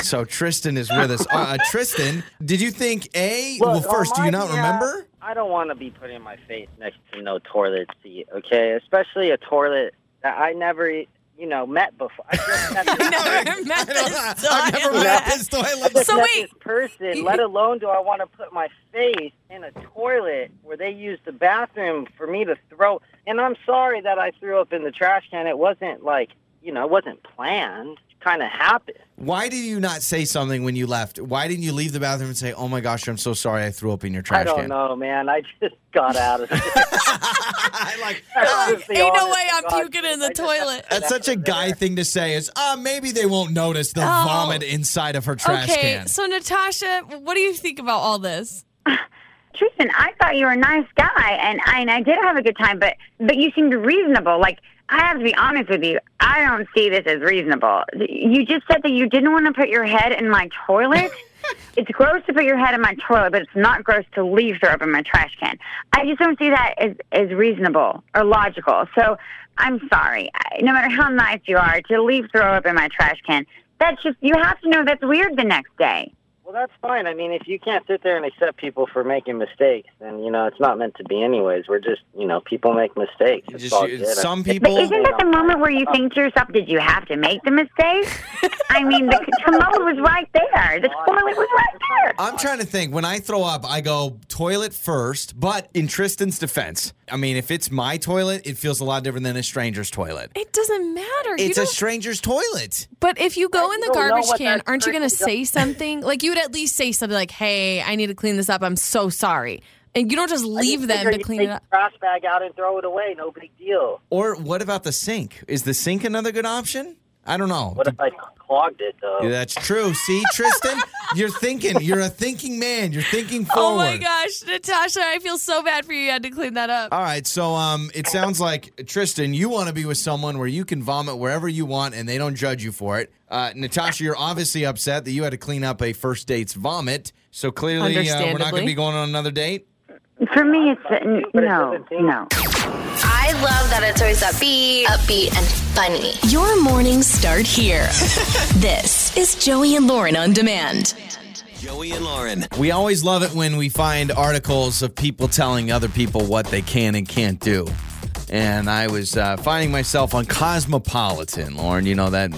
So Tristan is with us. Uh, Tristan, did you think a? well, Look, first, do you not my- remember? I don't want to be putting my face next to no toilet seat, okay? Especially a toilet that I never, you know, met before. I just [laughs] met this, never met this I've never met this toilet. So wait. this person, let alone do I want to put my face in a toilet where they use the bathroom for me to throw. And I'm sorry that I threw up in the trash can. It wasn't like, you know, it wasn't planned. It kind of happened. Why did you not say something when you left? Why didn't you leave the bathroom and say, "Oh my gosh, I'm so sorry, I threw up in your trash can"? I don't can"? know, man. I just got out of [laughs] it. I like [laughs] That's the Ain't no way I'm God puking in the. I toilet. That's such a guy thing to say. Is uh maybe they won't notice the Oh. vomit inside of her trash Okay, can. so Natasha, what do you think about all this? [laughs] Tristan, I thought you were a nice guy, and I, and I did have a good time, but but you seemed reasonable. Like I have to be honest with you, I don't see this as reasonable. You just said that you didn't want to put your head in my toilet. [laughs] it's gross to put your head in my toilet, but it's not gross to leave throw up in my trash can. I just don't see that as as reasonable or logical. So I'm sorry. I, no matter how nice you are, to leave throw up in my trash can, that's just you have to know that's weird the next day. Well, that's fine. I mean, if you can't sit there and accept people for making mistakes, then you know it's not meant to be. Anyways, we're just you know people make mistakes. It's Just- all good. some But people. isn't that the moment where you think to yourself, did you have to make the mistake? [laughs] I mean, the commode was right there. The toilet was right there. I'm trying to think. When I throw up, I go toilet first. But in Tristan's defense, I mean, if it's my toilet, it feels a lot different than a stranger's toilet. It doesn't matter. you It's a don't- stranger's toilet. But if you go I in the don't know garbage what can, that aren't you going to say something? Like you would at least say something like, "Hey, I need to clean this up. I'm so sorry." And you don't just I just leave them to clean take it up. the trash bag out and throw it away. No big deal. Or what about the sink? Is the sink another good option? I don't know. What if I clogged it though? Yeah, That's true. See, Tristan, [laughs] you're thinking. You're a thinking man. You're thinking forward. Oh my gosh, Natasha, I feel so bad for you. You had to clean that up. All right, so um, it sounds like Tristan, you want to be with someone where you can vomit wherever you want and they don't judge you for it. Uh, Natasha, you're obviously upset that you had to clean up a first date's vomit. So clearly, uh, we're not going to be going on another date. For me, it's uh, n- no, no. I love that it's always upbeat, upbeat, and funny. Your mornings start here. [laughs] this is Joey and Lauren on demand. Joey and Lauren. We always love it when we find articles of people telling other people what they can and can't do. And I was uh, finding myself on Cosmopolitan, Lauren. You know that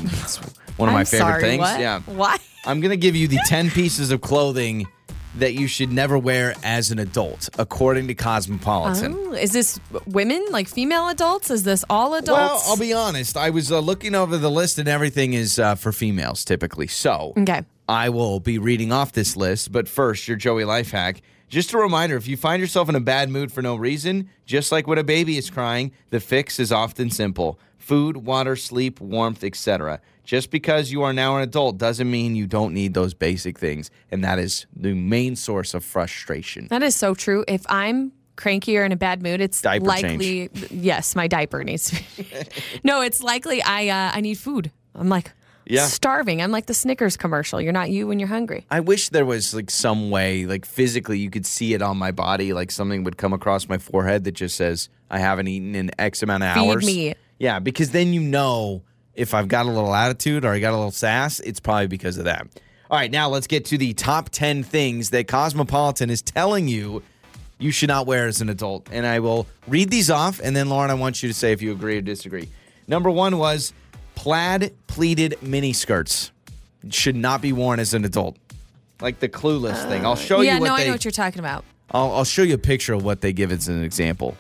one of my I'm favorite sorry, things. What? Yeah. Why? I'm going to give you the 10 pieces of clothing that you should never wear as an adult, according to Cosmopolitan. Oh, is this women, like female adults? Is this all adults? Well, I'll be honest. I was uh, looking over the list, and everything is uh, for females typically. So Okay. I will be reading off this list. But first, your Joey life hack. Just a reminder if you find yourself in a bad mood for no reason, just like when a baby is crying, the fix is often simple food, water, sleep, warmth, etc. Just because you are now an adult doesn't mean you don't need those basic things. And that is the main source of frustration. That is so true. If I'm cranky or in a bad mood, it's Diaper likely yes, my diaper needs to be. [laughs] no, it's likely I uh, I need food. I'm like Yeah. starving. I'm like the Snickers commercial. You're not you when you're hungry. I wish there was like some way, like physically, you could see it on my body, like something would come across my forehead that just says, I haven't eaten in X amount of Feed hours. me. Yeah, because then you know if I've got a little attitude or I got a little sass, it's probably because of that. All right, now let's get to the top 10 things that Cosmopolitan is telling you you should not wear as an adult. And I will read these off, and then, Lauren, I want you to say if you agree or disagree. Number one was plaid pleated mini skirts should not be worn as an adult. like the clueless thing. I'll uh, show yeah, you what no, they. I know what you're talking about. I'll, I'll show you a picture of what they give as an example.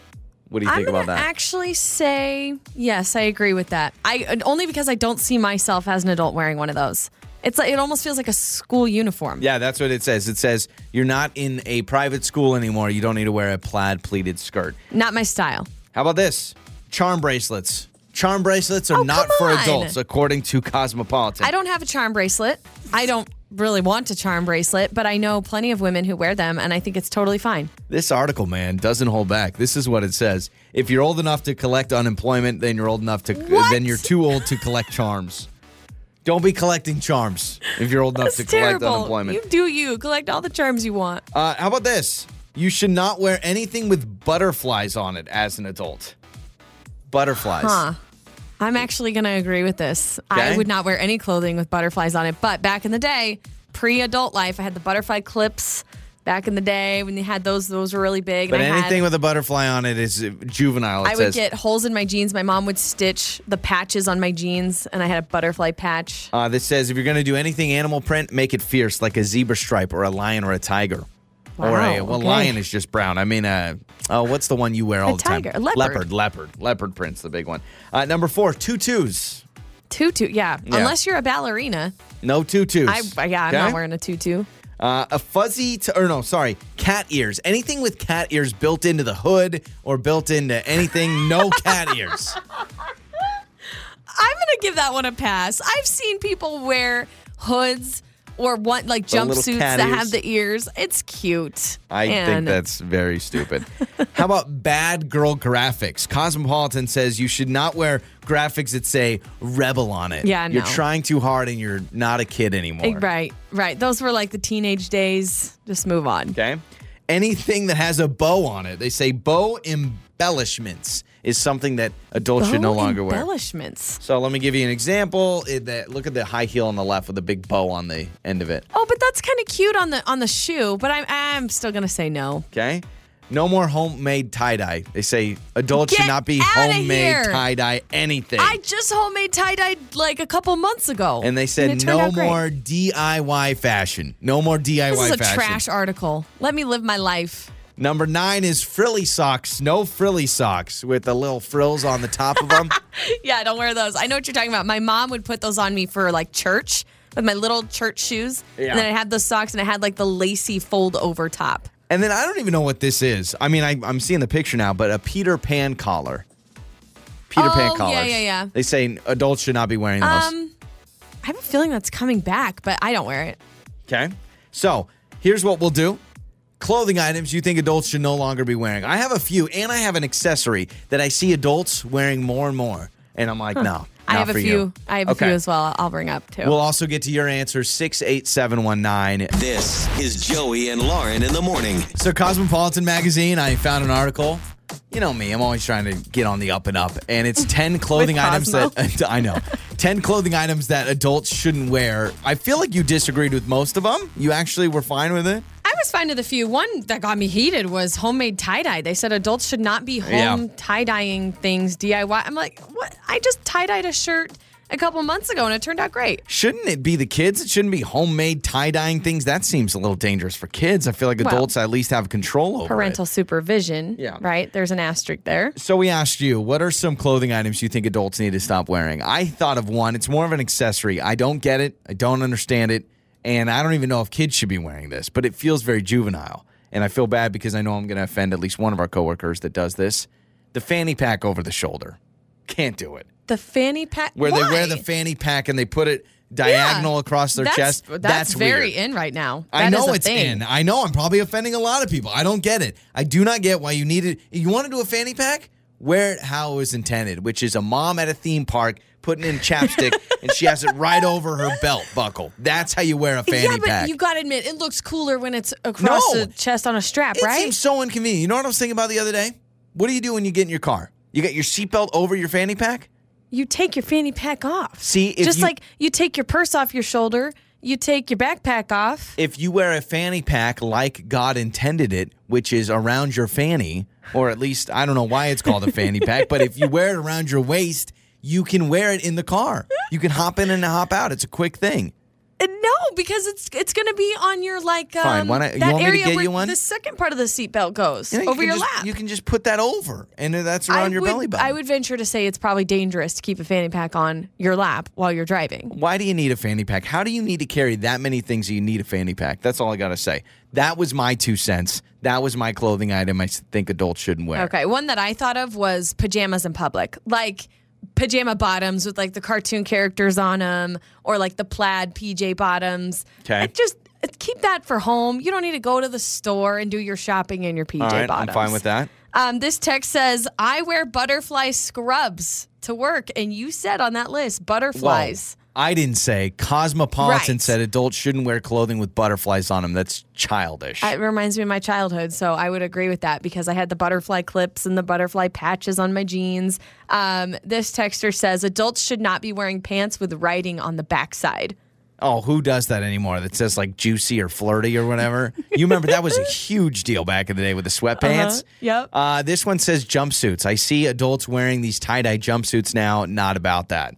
What do you I'm think about that? I actually say yes. I agree with that. I only because I don't see myself as an adult wearing one of those. It's like it almost feels like a school uniform. yeah, that's what it says. It says you're not in a private school anymore. You don't need to wear a plaid pleated skirt. Not my style. How about this? Charm bracelets. Charm bracelets are Oh, not for adults, according to Cosmopolitan. I don't have a charm bracelet. I don't really want a charm bracelet, but I know plenty of women who wear them, and I think it's totally fine. This article, man, doesn't hold back. This is what it says. If you're old enough to collect unemployment, then you're old enough to What? then you're too old to collect charms. Don't be collecting charms if you're old enough to collect terrible. unemployment. You do you. Collect all the charms you want. Uh, how about this? You should not wear anything with butterflies on it as an adult. Butterflies. Huh. I'm actually going to agree with this. Okay. I would not wear any clothing with butterflies on it. But back in the day, pre adult life, I had the butterfly clips. Back in the day when they had those, those were really big. But and I had- anything with a butterfly on it is juvenile. It I would get holes in my jeans. My mom would stitch the patches on my jeans, and I had a butterfly patch. Uh, that says if you're going to do anything animal print, make it fierce, like a zebra stripe or a lion or a tiger. Or a well, okay. lion is just brown. I mean, uh, oh, what's the one you wear all the tiger, time? a leopard. leopard, leopard, leopard print's the big one. Uh, number four, tutus. Tutu, yeah. Yeah. Unless you're a ballerina. No tutus. I yeah, I'm Okay? not wearing a tutu. Uh, a fuzzy, t- or no, sorry, cat ears. Anything with cat ears built into the hood or built into anything, no [laughs] cat ears. I'm gonna give that one a pass. I've seen people wear hoods or one like The little jumpsuits cat that ears. have the ears. It's cute. I think And that's very stupid. [laughs] How about bad girl graphics? Cosmopolitan says you should not wear graphics that say rebel on it. Yeah, You're no. trying too hard and you're not a kid anymore. Eh, right, right. Those were like the teenage days. Just move on. Okay. Anything that has a bow on it, they say bow embellishments is something that adults should no Bow longer wear. embellishments. So let me give you an example. It, that, look at the high heel on the left with a big bow on the end of it. Oh, but that's kind of cute on the on the shoe. But I'm I'm still gonna say no. Okay. No more homemade tie dye. They say adults should not be homemade tie dye anything. I just homemade tie dye like a couple months ago, and they said turned no more DIY fashion. No more DIY fashion. This is a fashion. trash article. Let me live my life. Number nine is frilly socks. No frilly socks with the little frills on the top of them. [laughs] Yeah, don't wear those. I know what you're talking about. My mom would put those on me for like church with my little church shoes. Yeah. And then I had those socks and I had like the lacy fold over top. and then I don't even know what this is. I mean, I, I'm seeing the picture now, but a Peter Pan collar. Peter Pan Oh, yeah, yeah, yeah. They say adults should not be wearing those. Um, I have a feeling that's coming back, but I don't wear it. Okay. So here's what we'll do. Clothing items you think adults should no longer be wearing. I have a few, and I have an accessory that I see adults wearing more and more. And I'm like, no. I have a few. you. I have a few as well. I'll bring up too. We'll also get to your answer 68719. This is Joey and Lauren in the morning. So, Cosmopolitan Magazine, I found an article. You know me, I'm always trying to get on the up and up. And it's [laughs] 10 clothing items that [laughs] I know. 10 clothing items that adults shouldn't wear. I feel like you disagreed with most of them. You actually were fine with it. I was fine with a few. One that got me heated was homemade tie dye. They said adults should not be home Yeah. tie dyeing things DIY. I'm like, what? I just tie dyed a shirt a couple months ago and it turned out great. Shouldn't it be the kids? It shouldn't be homemade tie dyeing things. That seems a little dangerous for kids. I feel like Well, adults at least have control over Parental it. supervision. Yeah. Right? There's an asterisk there. So we asked you, what are some clothing items you think adults need to stop wearing? I thought of one. It's more of an accessory. I don't get it. I don't understand it. And I don't even know if kids should be wearing this, but it feels very juvenile. And I feel bad because I know I'm going to offend at least one of our coworkers that does this. The fanny pack over the shoulder. Can't do it. The fanny pack. Where Why? they wear the fanny pack and they put it diagonal Yeah. across their that's, chest. That's, very weird. in right now. I That is know it's thing. in. I know I'm probably offending a lot of people. I don't get it. I do not get why you need it. You want to do a fanny pack? Wear it how it was intended, which is a mom at a theme park putting in chapstick [laughs] and she has it right over her belt buckle. That's how you wear a fanny yeah, but pack. you got to admit, it looks cooler when it's across No. the chest on a strap, it right? It seems so inconvenient. You know what I was thinking about the other day? What do you do when you get in your car? You got your seatbelt over your fanny pack? you take your fanny pack off. See, if just you- like you take your purse off your shoulder, you take your backpack off. if you wear a fanny pack like God intended it, which is around your fanny, or at least I don't know why it's called a fanny pack, but if you wear it around your waist, you can wear it in the car. You can hop in and hop out. It's a quick thing. No, because it's it's going to be on your like um, Fine, why not- you that want me to area get where you one? the second part of the seatbelt goes You know, you over can your just- lap. You can just put that over, and that's around I your would, belly button. I would venture to say it's probably dangerous to keep a fanny pack on your lap while you're driving. Why do you need a fanny pack? How do you need to carry that many things that you need a fanny pack? That's all I got to say. That was my two cents. That was my clothing item I think adults shouldn't wear. Okay, one that I thought of was pajamas in public, like pajama bottoms with like the cartoon characters on them, or like the plaid PJ bottoms. Okay. Just keep that for home. You don't need to go to the store and do your shopping in your PJ All right, bottoms. I'm fine with that. Um, this text says, "I wear butterfly scrubs to work," and you said on that list butterflies. Whoa. I didn't say. Cosmopolitan Right. said adults shouldn't wear clothing with butterflies on them. That's childish. It reminds me of my childhood, so I would agree with that because I had the butterfly clips and the butterfly patches on my jeans. Um, this texter says adults should not be wearing pants with writing on the backside. oh, who does that anymore? That says like juicy or flirty or whatever. you remember that was a huge deal back in the day with the sweatpants. Yep. Uh, this one says jumpsuits. I see adults wearing these tie dye jumpsuits now. Not about that.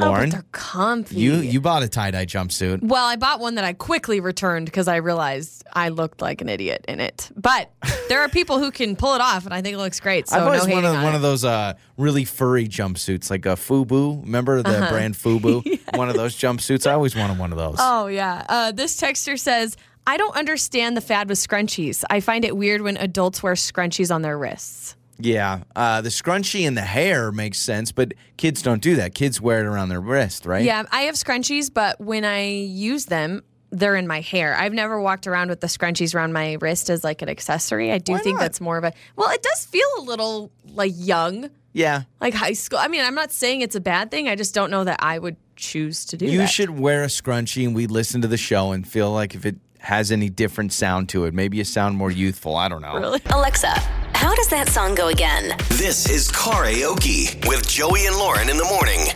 Oh, Lauren, but they're comfy. you you bought a tie dye jumpsuit. well, I bought one that I quickly returned because I realized I looked like an idiot in it. But there are people who can pull it off, and I think it looks great. So I've always no wanted on one it. of those uh, really furry jumpsuits, like a FUBU. Remember the Uh-huh. brand FUBU? [laughs] One of those jumpsuits. I always wanted one of those. Oh yeah. Uh, this texter says, "I don't understand the fad with scrunchies. I find it weird when adults wear scrunchies on their wrists." Yeah, uh, the scrunchie and the hair makes sense, but kids don't do that. Kids wear it around their wrist, right? Yeah, I have scrunchies, but when I use them, they're in my hair. I've never walked around with the scrunchies around my wrist as like an accessory. I do Why think not? that's more of a well, it does feel a little like young, Yeah. like high school. I mean, I'm not saying it's a bad thing. I just don't know that I would choose to do You that. should wear a scrunchie and we listen to the show and feel like if it has any different sound to it, maybe you sound more youthful. I don't know. Really? Alexa, how does that song go again? This is Karaoke with Joey and Lauren in the morning.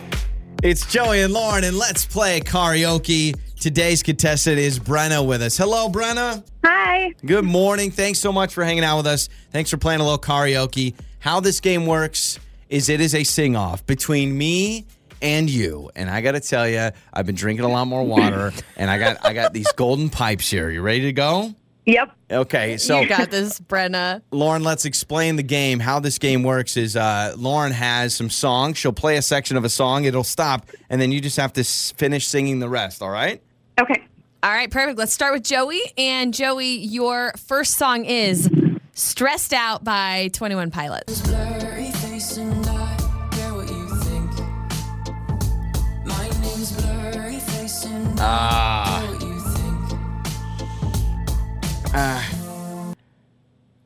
It's Joey and Lauren, and let's play karaoke. Today's contestant is Brenna with us. Hello, Brenna. Hi. Good morning. Thanks so much for hanging out with us. Thanks for playing a little karaoke. How this game works is it is a sing off between me and you. And I got to tell you, I've been drinking a lot more water, [laughs] and I got I got these golden pipes here. You ready to go? Yep. Okay, so you got this, Brenna. [laughs] Lauren, let's explain the game. How this game works is uh, Lauren has some songs. She'll play a section of a song. It'll stop, and then you just have to s- finish singing the rest. All right? Okay. All right, perfect. Let's start with Joey. And Joey, your first song is "Stressed Out" by Twenty One Pilots. Ah. I care what you think.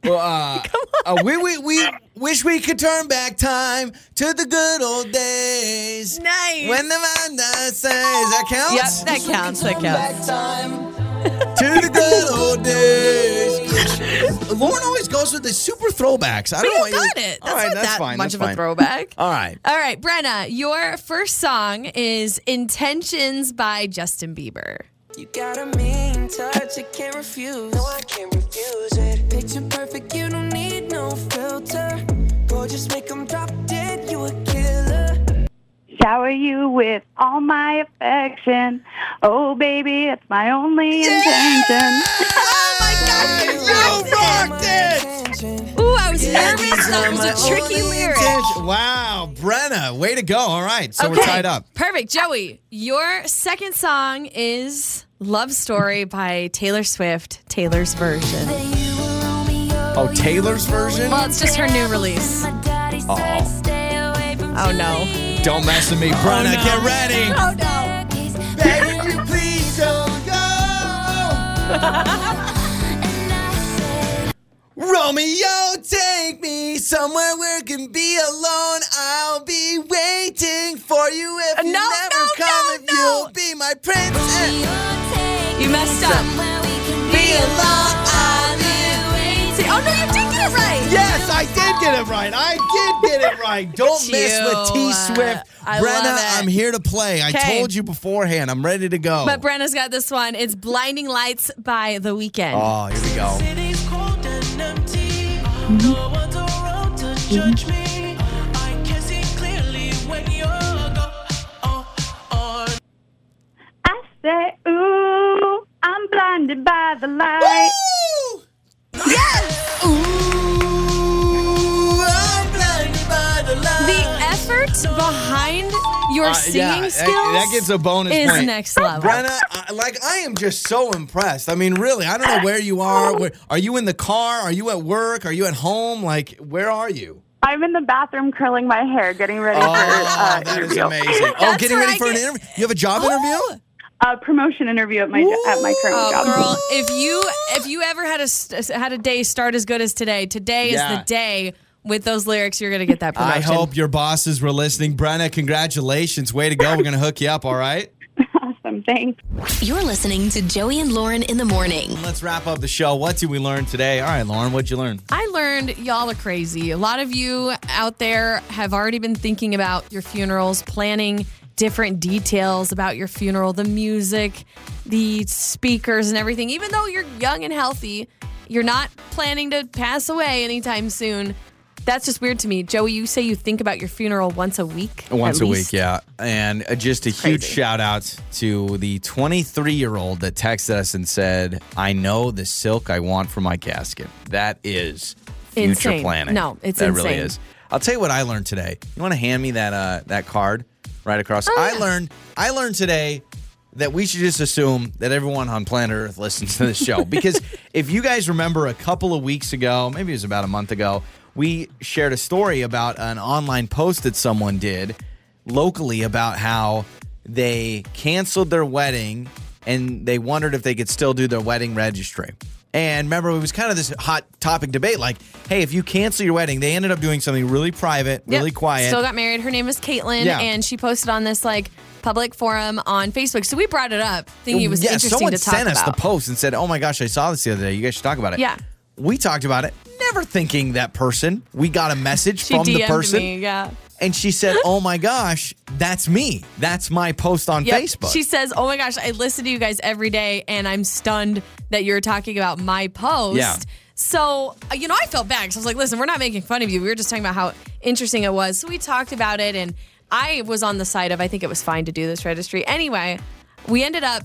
Well, uh, [laughs] uh, we, we, we wish we could turn back time to the good old days. Nice. When the man says that counts. Yep, that counts. That counts. Back time. To the good old days. Lauren always goes with the super throwbacks. I don't know. You what got it. That's All right, not that's that fine. much that's of a throwback. All right. All right, Brenna, your first song is Intentions by Justin Bieber. You got a mean touch, I can't refuse. No, I can't refuse it. Picture perfect, you don't need no filter. Gorgeous, make them drop dead, you a killer. Shower you with all my affection. Oh, baby, it's my only intention. Oh my gosh, You [laughs] rocked it! Attention. Ooh, I was nervous. That was a tricky lyric. Wow, Brenna, way to go. All right, so we're tied up. Perfect. Joey, your second song is Love Story by Taylor Swift, Taylor's version. Oh, Taylor's version? Well, it's just her new release. Oh. Oh no. Don't mess with me, Brenna. no. Get ready. Oh no. Begging you, please don't go. [laughs] Romeo, take me somewhere where we can be alone. I'll be waiting for you if you No, never no, come. no, if no. you'll be my princess. You messed up. Be alone. Yes, I did get it right. I did get it right. [laughs] Don't It's mess with. T Swift. Brenna. I'm here to play. I told you beforehand. I'm ready to go. But Brenna's got this one. It's Blinding Lights by The Weeknd. oh, here we go. Mm-hmm. I say, ooh, I'm blinded by the light. Yes! Ooh. Behind your Uh, singing yeah, skills. That, gets a bonus is point. next level. Brenna, I, like I am just so impressed. I mean, really, I don't know where you are. Where, are you in the car? Are you at work? Are you at home? Like, where are you? I'm in the bathroom curling my hair, getting ready for Oh, uh, that is interview. amazing. Oh, getting ready I for an interview. You have a job interview? A promotion interview at my at my current Oh, job. girl! If you if you ever had a had a day start as good as today, today Yeah. is the day. With those lyrics, you're gonna get that promotion. I hope your bosses were listening. Brenna, congratulations. Way to go. We're going to hook you up, all right? [laughs] Awesome, thanks. You're listening to Joey and Lauren in the morning. Let's wrap up the show. What did we learn today? All right, Lauren, what'd you learn? I learned y'all are crazy. A lot of you out there have already been thinking about your funerals, planning different details about your funeral, the music, the speakers, and everything. Even though you're young and healthy, you're not planning to pass away anytime soon. That's just weird to me. Joey, you say you think about your funeral once a week? Once a least? week, yeah. And uh, just a huge Crazy. shout out to the 23 year old that texted us and said, I know the silk I want for my casket. That is future Insane. planning. No, it's that really is. I'll tell you what I learned today. You want to hand me that uh, that card right across? Oh, I learned I learned today that we should just assume that everyone on planet Earth listens to this show [laughs] because if you guys remember a couple of weeks ago, maybe it was about a month ago, we shared a story about an online post that someone did locally about how they canceled their wedding and they wondered if they could still do their wedding registry. And remember, it was kind of this hot topic debate like, hey, if you cancel your wedding, they ended up doing something really private, Yep. really quiet. Still got married. Her name is Caitlin, Yeah. and she posted on this like public forum on Facebook. So we brought it up, thinking it was yeah, interesting someone to talk sent us the post and said, "Oh my gosh, I saw this the other day. You guys should talk about it." Yeah. We talked about it. Never thinking that person. We got a message from DM'd the person, me. Yeah. and she said, "Oh my gosh, that's me. That's my post on Yep. Facebook." She says, "Oh my gosh, I listen to you guys every day, and I'm stunned that you're talking about my post." Yeah. So uh, you know, I felt bad because I was like, "Listen, we're not making fun of you. We were just talking about how interesting it was." So we talked about it, and I was on the side of I think it was fine to do this registry. Anyway, we ended up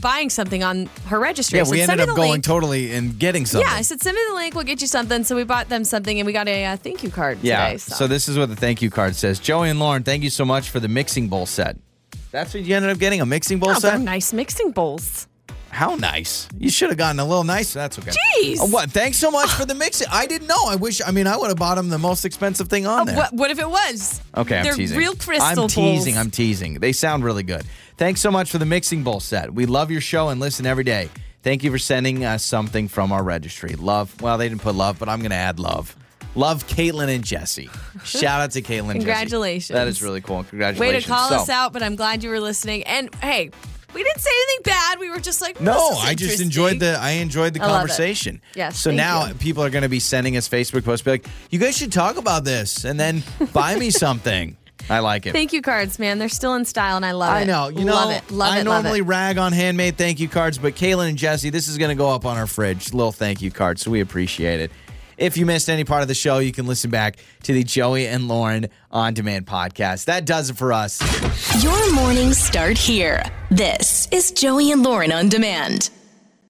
buying something on her registry. yeah, we ended up going link." totally and getting something. Yeah, I said, send me the link. We'll get you something. So we bought them something, and we got a uh, thank you card Yeah. today. So. this is what the thank you card says. Joey and Lauren, thank you so much for the mixing bowl set. That's what you ended up getting a mixing bowl Oh, set. nice mixing bowls. How nice! You should have gotten a little nicer. That's okay. Jeez. Uh, what? Thanks so much for the [sighs] mixing. I didn't know. I wish. I mean, I would have bought him the most expensive thing on there. What, what if it was? Okay, I'm They're teasing. real crystal I'm teasing. bowls. I'm teasing. They sound really good. Thanks so much for the mixing bowl set. We love your show and listen every day. Thank you for sending us something from our registry. Love. Well, they didn't put love, but I'm going to add love. Love Caitlin and Jesse. [laughs] Shout out to Caitlin. and Jesse. Congratulations. That is really cool. Congratulations. Way to call So- us out, but I'm glad you were listening. And hey, we didn't say anything bad. We were just like, No, I just enjoyed the I enjoyed the I conversation. Yes, So now you. people are going to be sending us Facebook posts, be like, "You guys should talk about this," and then buy me [laughs] something. I like it. Thank you cards, man. They're still in style, and I love it. I know. You know, love it. Love I it. love normally it. rag on handmade thank you cards, but Caitlin and Jesse, this is going to go up on our fridge. Little thank you card, so we appreciate it. If you missed any part of the show, you can listen back to the Joey and Lauren on demand podcast. That does it for us. Your mornings start here. This is Joey and Lauren on demand.